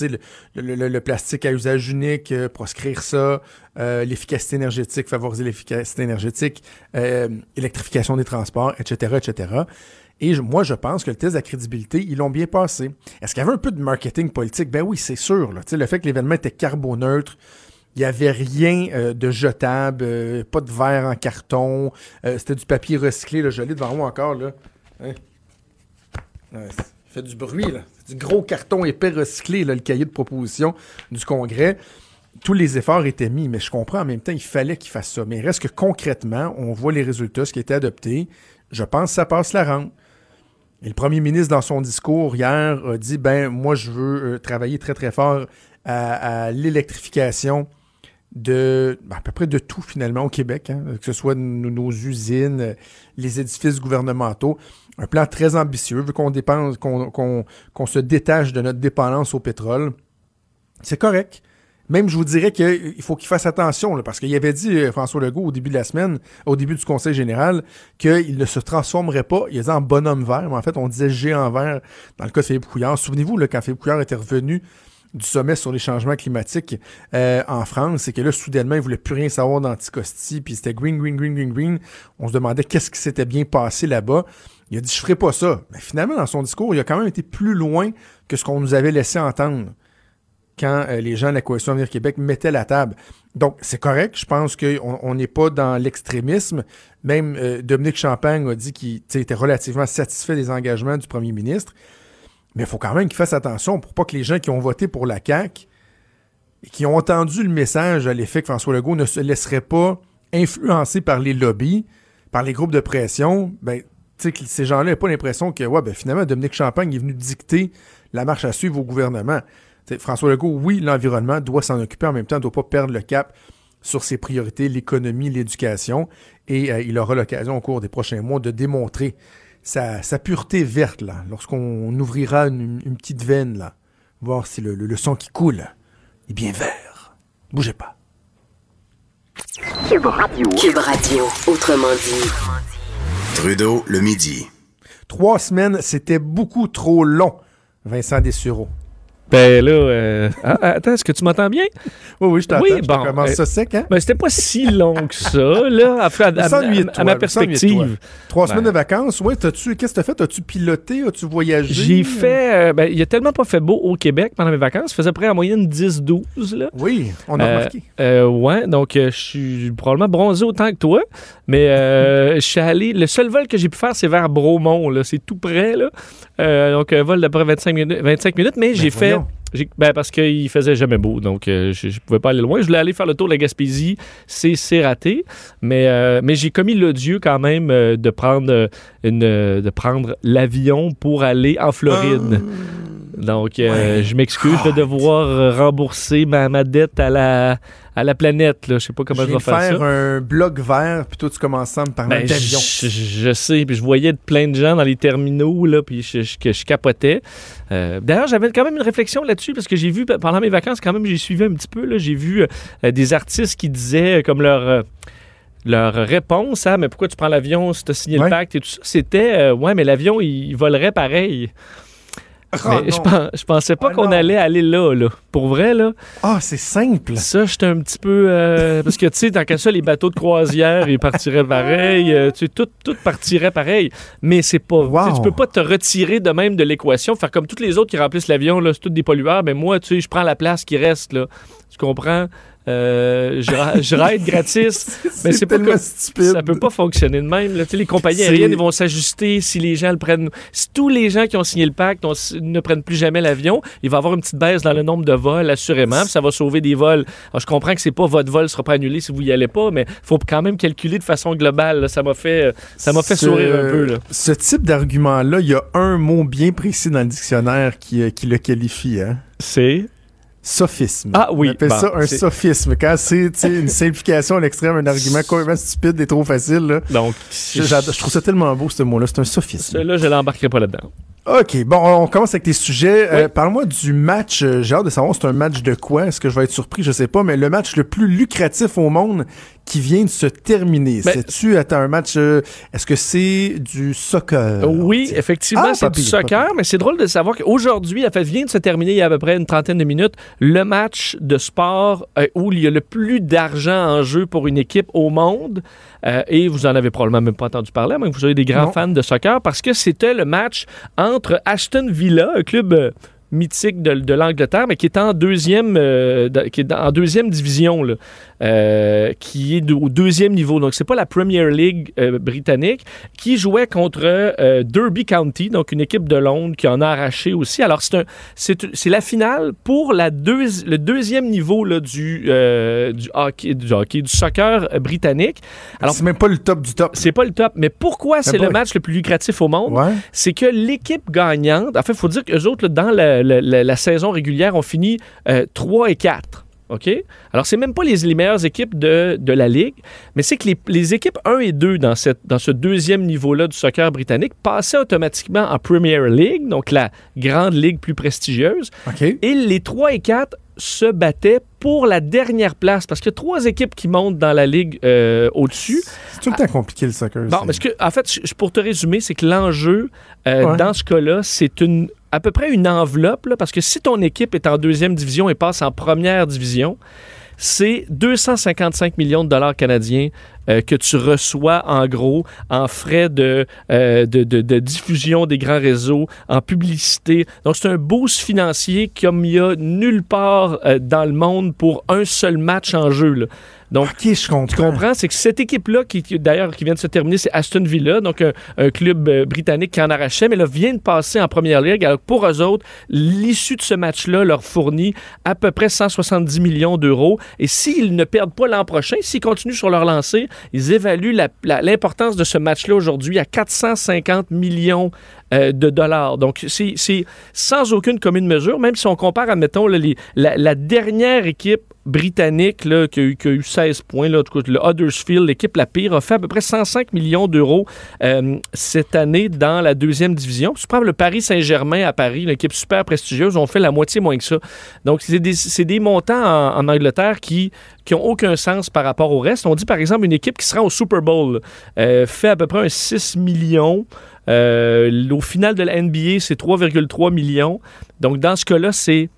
le, le, plastique à usage unique, euh, proscrire ça, euh, l'efficacité énergétique, favoriser l'efficacité énergétique, euh, électrification des transports, etc., etc. Et moi, je pense que le test de la crédibilité, ils l'ont bien passé. Est-ce qu'il y avait un peu de marketing politique? Ben oui, c'est sûr. Le fait que l'événement était carboneutre, il n'y avait rien de jetable, pas de verre en carton, c'était du papier recyclé, là, je l'ai devant moi encore. Là. Hein? fait du bruit, là. Gros carton épais recyclé, le cahier de proposition du Congrès. Tous les efforts étaient mis, mais je comprends en même temps, il fallait qu'il fasse ça. Mais reste que concrètement, on voit les résultats, ce qui a été adopté. Je pense que ça passe la rampe. Et le premier ministre, dans son discours hier, a dit ben moi, je veux euh, travailler très, très fort à, l'électrification de ben, à peu près de tout finalement au Québec, hein, que ce soit nos usines, les édifices gouvernementaux un plan très ambitieux, vu qu'on dépense, qu'on se détache de notre dépendance au pétrole. C'est correct. Même, je vous dirais qu'il faut qu'il fasse attention, parce qu'il avait dit, euh, François Legault, au début de la semaine, au début du Conseil général, qu'il ne se transformerait pas, il dit en bonhomme vert, mais en fait, on disait géant vert dans le cas de Philippe Couillard. Souvenez-vous, quand Philippe Couillard était revenu du sommet sur les changements climatiques euh, en France, c'est que là, soudainement, ils voulaient plus rien savoir d'Anticosti, puis c'était green, green, green, green, green. On se demandait qu'est-ce qui s'était bien passé là-bas. Il a dit, je ferai pas ça. Mais finalement, dans son discours, il a quand même été plus loin que ce qu'on nous avait laissé entendre quand euh, les gens de la Coalition Avenir Québec mettaient la table. Donc, c'est correct. Je pense qu'on n'est pas dans l'extrémisme. Même euh, Dominique Champagne a dit qu'il était relativement satisfait des engagements du premier ministre. Mais il faut quand même qu'il fasse attention pour pas que les gens qui ont voté pour la CAQ et qui ont entendu le message à l'effet que François Legault ne se laisserait pas influencer par les lobbies, par les groupes de pression, ben, ces gens-là n'aient pas l'impression que ouais, ben, finalement, Dominique Champagne est venu dicter la marche à suivre au gouvernement. François Legault, oui, l'environnement doit s'en occuper, en même temps, ne doit pas perdre le cap sur ses priorités, l'économie, l'éducation, et euh, il aura l'occasion au cours des prochains mois de démontrer sa, pureté verte, là, lorsqu'on ouvrira une, petite veine, là, voir si le, le, sang qui coule est bien vert. Bougez pas. Cube Radio, autrement dit. Trudeau, le midi. Trois semaines, c'était beaucoup trop long, Vincent Dessureau. Ben là, euh, ah, attends, est-ce que tu m'entends bien? Oui, oui, je t'entends. Oui, je bon, commence euh, ça sec, hein? Ben, c'était pas si long que ça, là, à, à, ma perspective. Trois Ben. semaines de vacances, ouais, t'as-tu, qu'est-ce que t'as fait? As-tu piloté? As-tu voyagé? J'ai fait. euh, ben, il a tellement pas fait beau au Québec pendant mes vacances. Il faisait près en moyenne 10-12, là. Oui, on a Euh, remarqué. Ouais, donc je suis probablement bronzé autant que toi, mais euh, je suis allé. Le seul vol que j'ai pu faire, c'est vers Bromont, là. C'est tout près, là. Donc un vol d'après 25 minutes, 25 minutes mais j'ai fait. Ben, parce qu'il faisait jamais beau, donc euh, je, pouvais pas aller loin. Je voulais aller faire le tour de la Gaspésie, c'est raté, mais euh, mais j'ai commis l'odieux quand même euh, de prendre une de prendre l'avion pour aller en Floride. Donc, euh, Ah. Ouais. je m'excuse, je vais devoir euh, rembourser ma, ma dette à la, à la planète. Là. Je sais pas comment je vais de faire, faire ça. un blog vert, puis toi, tu commences à me parler Ben, d'avion. je, sais, puis je voyais plein de gens dans les terminaux, là, puis je, je- que je capotais. Euh, D'ailleurs, j'avais quand même une réflexion là-dessus, parce que j'ai vu, pendant mes vacances, quand même, j'ai suivi un petit peu, j'ai vu euh, des artistes qui disaient, comme leur... euh, leur réponse à mais pourquoi tu prends l'avion si tu as signé Ouais. le pacte? et tout ça, c'était ouais, mais l'avion, il, il volerait pareil. Ah, je, non. pens- je pensais pas Ah, qu'on allait aller là, là. Pour vrai, là. Ah, c'est simple. Ça, j'étais un petit peu. euh, parce que, tu sais, tant qu'à ça, les bateaux de croisière, ils partiraient pareil. euh, tu sais, tout, tout partirait pareil. Mais c'est pas. Wow. Tu peux pas te retirer de même de l'équation, faire comme tous les autres qui remplissent l'avion, là, c'est tous des pollueurs. Mais moi, tu sais, je prends la place qui reste, là. Tu comprends? Euh, je, ride gratis. Mais c'est pas tellement comme- stupide. Ça peut pas fonctionner de même. Là. Les compagnies aériennes vont s'ajuster si les gens le prennent. Si tous les gens qui ont signé le pacte ne prennent plus jamais l'avion, il va y avoir une petite baisse dans le nombre de vols, assurément. ça va sauver des vols. Alors, je comprends que c'est pas votre vol sera pas annulé si vous y allez pas, mais faut quand même calculer de façon globale. là. Ça m'a fait, euh, ça m'a fait Ce- sourire un peu. Là. Ce type d'argument-là, il y a un mot bien précis dans le dictionnaire qui, euh, qui le qualifie. Hein? C'est. Sophisme. Ah oui, On appelle bon, ça un sophisme. Quand c'est une simplification à l'extrême, un argument complètement stupide et trop facile. Là. Donc, Je, trouve ça tellement beau, ce mot-là. C'est un sophisme. là, je l'embarquerai pas là-dedans. OK, bon, on commence avec tes sujets. Euh. Parle-moi du match. euh, J'ai hâte de savoir, c'est un match de quoi? Est-ce que je vais être surpris? Je sais pas, mais le match le plus lucratif au monde qui vient de se terminer. Ben- C'est-tu attends, un match... euh, Est-ce que c'est du soccer? Oui, effectivement, Ah, c'est du soccer, mais c'est drôle de savoir qu'aujourd'hui, en fait, vient de se terminer il y a à peu près une trentaine de minutes, le match de sport euh, où il y a le plus d'argent en jeu pour une équipe au monde. Euh, et vous en avez probablement même pas entendu parler, mais vous avez des grands Non. fans de soccer, parce que c'était le match entre Aston Villa, un club mythique de, de l'Angleterre, mais qui est en deuxième, euh, de- qui est en deuxième division, là, euh, qui est de- au deuxième niveau. Donc, c'est pas la Premier League euh, britannique, qui jouait contre Derby County, donc une équipe de Londres qui en a arraché aussi. Alors, c'est un- c'est c'est la finale pour la le deuxième niveau là, du, du, hockey, du hockey, du soccer britannique. Alors, c'est même pas le top du top. c'est pas le top, mais pourquoi c'est le match le plus lucratif au monde? Ouais. c'est que l'équipe gagnante, en fait, il faut dire qu'eux autres, là, dans la, la- la- la saison régulière, ont fini euh, 3 et 4. OK? Alors, c'est même pas les, les meilleures équipes de, de la Ligue, mais c'est que les, les équipes 1 et 2 dans, cette, dans ce deuxième niveau-là du soccer britannique passaient automatiquement en Premier League, donc la grande ligue plus prestigieuse. Et les 3 et 4 se battaient pour la dernière place, parce qu'il y a trois équipes qui montent dans la ligue euh, au-dessus. C'est tout le temps compliqué, le soccer. Bon, parce que, en fait, pour te résumer, c'est que l'enjeu, euh, Ouais. dans ce cas-là, c'est une à peu près une enveloppe, parce que si ton équipe est en deuxième division et passe en première division, c'est 255 millions de dollars canadiens euh, que tu reçois en gros en frais de, euh, de, diffusion des grands réseaux, en publicité. Donc c'est un boost financier comme il y a nulle part euh, dans le monde pour un seul match en jeu. Donc, Ok, je comprends. tu comprends, c'est que cette équipe-là, qui, d'ailleurs, qui vient de se terminer, c'est Aston Villa, donc un, un club euh, britannique qui en arrachait, mais là, vient de passer en première ligue. Alors, pour eux autres, l'issue de ce match-là leur fournit à peu près 170 millions d'euros. Et s'ils ne perdent pas l'an prochain, s'ils continuent sur leur lancée, ils évaluent l'importance de ce match-là aujourd'hui à 450 millions euh, de dollars. Donc, c'est sans aucune commune mesure, même si on compare, admettons, la, dernière équipe britannique qui, a eu, qui a eu 16 points, le Huddersfield, l'équipe la pire, a fait à peu près 105 millions d'euros euh, cette année dans la deuxième division. Si tu prends le Paris Saint-Germain à Paris, l'équipe super prestigieuse, ont fait la moitié moins que ça. Donc, c'est des, montants en, en Angleterre qui qui n'ont aucun sens par rapport au reste. On dit, par exemple, une équipe qui sera au Super Bowl euh, fait à peu près un 6 millions. Euh, au final de la NBA, c'est 3,3 millions. Donc, dans ce cas-là, c'est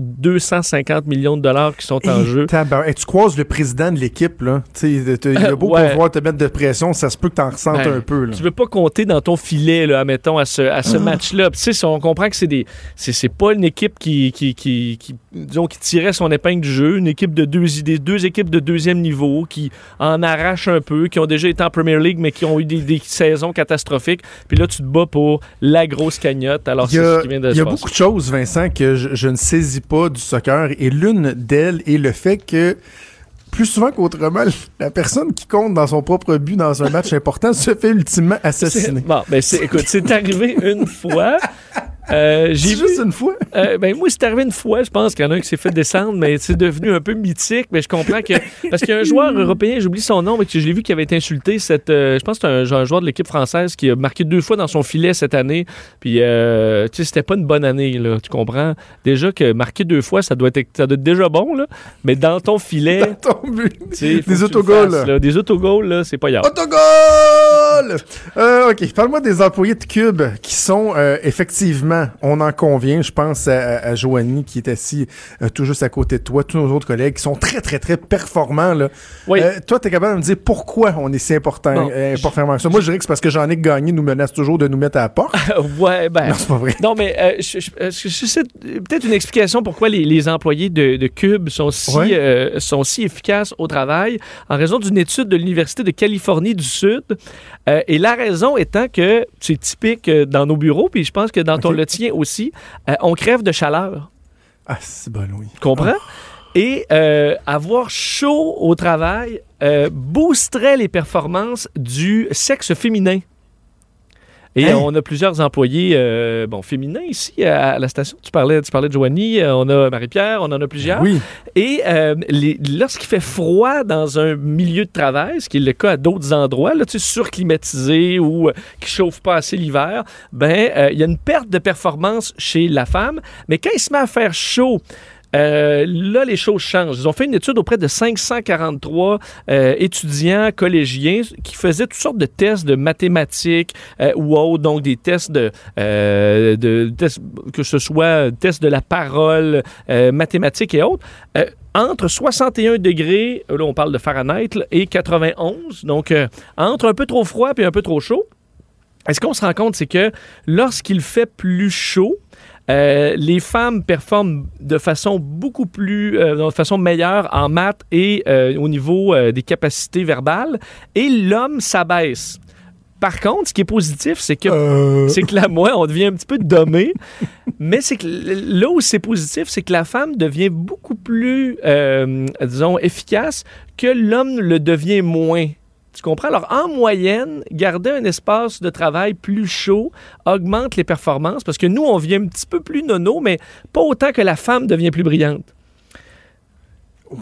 250 millions de dollars qui sont en jeu. hey, tu croises le président de l'équipe, là. Il a beau Ouais. pouvoir te mettre de pression, ça se peut que t'en ressentes Ben, un peu, là. Tu veux pas compter dans ton filet, là, admettons, à ce, à ce match-là. On comprend que c'est des. C'est, pas une équipe qui, qui, qui, qui, disons, qui tirait son épingle du jeu, une équipe de deux, des deux équipes de deuxième niveau qui en arrachent un peu, qui ont déjà été en Premier League, mais qui ont eu des, des saisons catastrophiques. Puis là, tu te bats pour la grosse cagnotte. Alors, Il y c'est a, ce qui vient de il y se a passer. beaucoup de choses, Vincent, que je, je ne saisis pas du soccer. Et l'une d'elles est le fait que, plus souvent qu'autrement, la personne qui compte dans son propre but dans un match important se fait ultimement assassiner. Bon, ben, écoute, c'est arrivé une fois. Euh, j'ai C'est vu, juste une fois. Euh, ben moi, c'est arrivé une fois, je pense qu'il y en a un qui s'est fait descendre, mais c'est devenu un peu mythique. Mais je comprends que. Parce qu'il y a un joueur européen, j'oublie son nom, mais que je l'ai vu qui avait été insulté. Cette, euh, je pense que c'est un, un joueur de l'équipe française qui a marqué deux fois dans son filet cette année. Puis, euh, tu sais, c'était pas une bonne année, là. Tu comprends? Déjà que marquer deux fois, ça doit être, ça doit être déjà bon, là. Mais dans ton filet. Ton but. Des autogols, fasses, là. Des autogols, là, c'est pas grave. Autogol! Euh, OK, parle-moi des employés de Cube qui sont euh, effectivement, on en convient, je pense à, à, Joanie qui est assis euh, tout juste à côté de toi, tous nos autres collègues qui sont très, très, très performants. Là. Oui. Euh, toi, tu es capable de me dire pourquoi on est si important, euh, performant que ça? Moi, je dirais que c'est parce que j'en ai gagné nous menace toujours de nous mettre à la porte. ouais, ben. non, c'est pas vrai. Non, mais je, je- je- je sais peut-être une explication pourquoi les, les employés de, de Cube sont si, Ouais. sont si efficaces au travail en raison d'une étude de l'Université de Californie du Sud. Et la raison étant que c'est typique dans nos bureaux, puis je pense que dans ton Ok. le tien aussi, euh, on crève de chaleur. Ah, c'est bon, oui. Tu comprends? Et euh, avoir chaud au travail euh, boosterait les performances du sexe féminin. Et Hein? on a plusieurs employés euh, bon, féminins ici à la station. Tu parlais, tu parlais de Joanie, euh, on a Marie-Pierre, on en a plusieurs. Oui. Et euh, lorsqu'il fait froid dans un milieu de travail, ce qui est le cas à d'autres endroits, là, tu sais, surclimatisé ou euh, qui chauffe pas assez l'hiver, ben il y a une perte de performance chez la femme. Mais quand il se met à faire chaud, euh, là, les choses changent. Ils ont fait une étude auprès de 543 euh, étudiants collégiens qui faisaient toutes sortes de tests de mathématiques euh, ou autres, donc des tests de, euh, de tests- que ce soit tests de la parole, euh, mathématiques et autres. Euh, entre 61 degrés, là on parle de Fahrenheit, et 91, donc euh, entre un peu trop froid et un peu trop chaud. Et ce qu'on se rend compte, c'est que lorsqu'il fait plus chaud, euh, les femmes performent de façon beaucoup plus, euh, de façon meilleure en maths et euh, au niveau des capacités verbales, et l'homme s'abaisse. Par contre, ce qui est positif, c'est que c'est que là, moi, on devient un petit peu dommé. mais c'est que là où c'est positif, c'est que la femme devient beaucoup plus, disons, efficace que l'homme le devient moins. Tu comprends? Alors, en moyenne, garder un espace de travail plus chaud augmente les performances parce que nous, on vient un petit peu plus nono, mais pas autant que la femme devient plus brillante.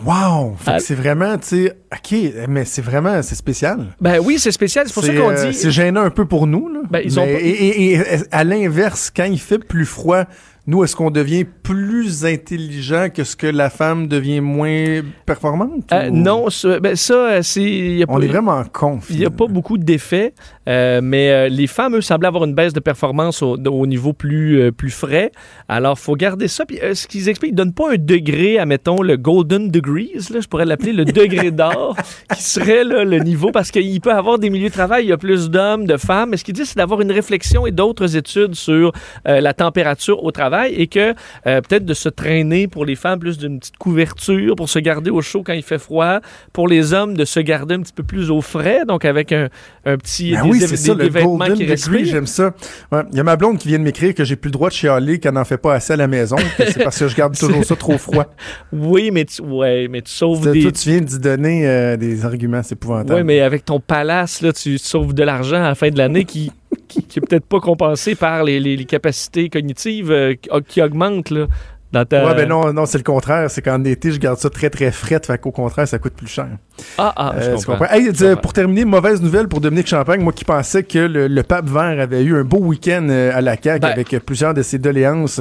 Wow! Ah. c'est vraiment, tu sais, OK, mais c'est vraiment, c'est spécial. Ben oui, c'est spécial. C'est pour ça qu'on euh, dit. C'est gênant un peu pour nous. Là. Ben, ils ont Mais- pas- et, et- et à l'inverse, quand il fait plus froid nous, est-ce qu'on devient plus intelligent que ce que la femme devient moins performante? Euh, ou- non, ça, ben, ça euh, c'est. On pas- est vraiment con. Il n'y a pas beaucoup d'effets, euh, mais euh, les femmes, eux, semblaient avoir une baisse de performance au, au niveau plus, plus frais. Alors, faut garder ça. Puis, ce qu'ils expliquent, ils ne donnent pas un degré, admettons, le Golden Degrees, là, je pourrais l'appeler le degré d'or, qui serait là, le niveau, parce qu'il peut y avoir des milieux de travail, il y a plus d'hommes, de femmes. Mais ce qu'ils disent, c'est d'avoir une réflexion et d'autres études sur la température au travail et que euh, peut-être de se traîner pour les femmes plus d'une petite couverture pour se garder au chaud quand il fait froid. Pour les hommes, de se garder un petit peu plus au frais, donc avec un, un petit Ben des, oui, des- c'est ça, des le vêtements Golden qui respirent. j'aime ça. Ouais. Il y a ma blonde qui vient de m'écrire que j'ai plus le droit de chialer qu'elle n'en fait pas assez à la maison. c'est parce que je garde toujours ça trop froid. Oui, mais tu, ouais, mais tu sauves des. toi, tu viens d'y donner euh, des arguments, c'est épouvantable. Oui, mais avec ton palace, là, tu sauves de l'argent à la fin de l'année qui, qui, qui est peut-être pas compensé par les, les- les capacités cognitives euh, qui, qui augmentent là, dans ta. Ouais, ben non, non, c'est le contraire. C'est qu'en été, je garde ça très, très frais. Fait qu'au contraire, ça coûte plus cher. Ah, ah, Euh, tu comprends. comprends? Hey, Je comprends. pour terminer, mauvaise nouvelle pour Dominique Champagne. Moi qui pensais que le, le pape vert avait eu un beau week-end euh, à la CAQ Ben- avec euh, plusieurs de ses doléances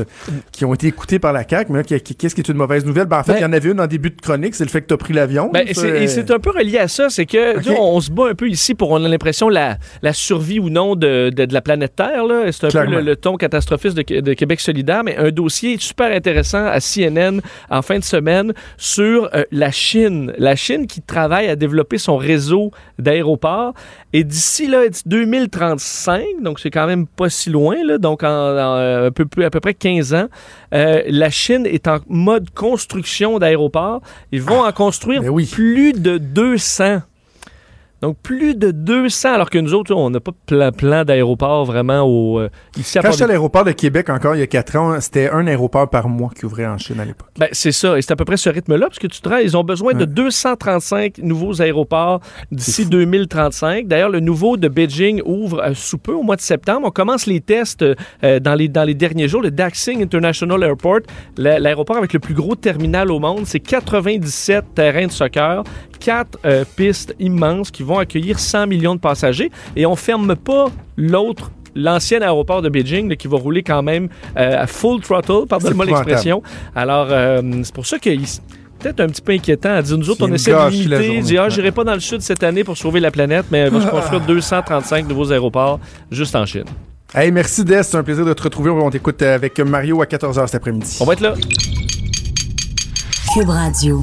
qui ont été écoutées par la CAQ. Mais qu'est-ce qui est une mauvaise nouvelle? Ben, en fait, Ben- il y en avait une en début de chronique. C'est le fait que tu as pris l'avion. Ben, c'est- euh, et c'est un peu relié à ça, c'est que Ok. tu sais, on, on se bat un peu ici pour on a l'impression la, la survie ou non de, de, de la planète Terre. là. C'est un Clairement. peu le, le ton catastrophiste de, de Québec solidaire, mais un dossier super intéressant à CNN en fin de semaine sur euh, la Chine. La Chine qui travaille à développer son réseau d'aéroports. Et d'ici là, 2035, donc c'est quand même pas si loin, là, donc en, en, euh, un peu plus, à peu près 15 ans, euh, la Chine est en mode construction d'aéroports. Ils vont en construire oui. plus de 200. Donc, plus de 200, alors que nous autres, on n'a pas de plan, d'aéroport vraiment au, euh, ici à Quand j'étais à l'aéroport de Québec encore il y a quatre ans, c'était un aéroport par mois qui ouvrait en Chine à l'époque. Ben, c'est ça. Et c'est à peu près ce rythme-là, parce que tu te rends, ils ont besoin de Ouais. 235 nouveaux aéroports d'ici fou. 2035. D'ailleurs, le nouveau de Beijing ouvre euh, sous peu, au mois de septembre. On commence les tests euh, dans, les, dans les derniers jours. Le Daxing International Airport, la- l'aéroport avec le plus gros terminal au monde, c'est 97 terrains de soccer, quatre euh, pistes immenses qui vont accueillir 100 millions de passagers. Et on ferme pas l'autre l'ancien aéroport de Beijing là, qui va rouler quand même euh, à full throttle, pardonne-moi l'expression. Alors, euh, c'est pour ça que peut-être un petit peu inquiétant à dire nous autres, on essaie de limiter, dire ah, j'irai pas dans le sud cette année pour sauver la planète, mais il va se construire 235 nouveaux aéroports juste en Chine. Hey, merci Des, c'est un plaisir de te retrouver. On t'écoute avec Mario à 14h cet après-midi. On va être là. Cube Radio.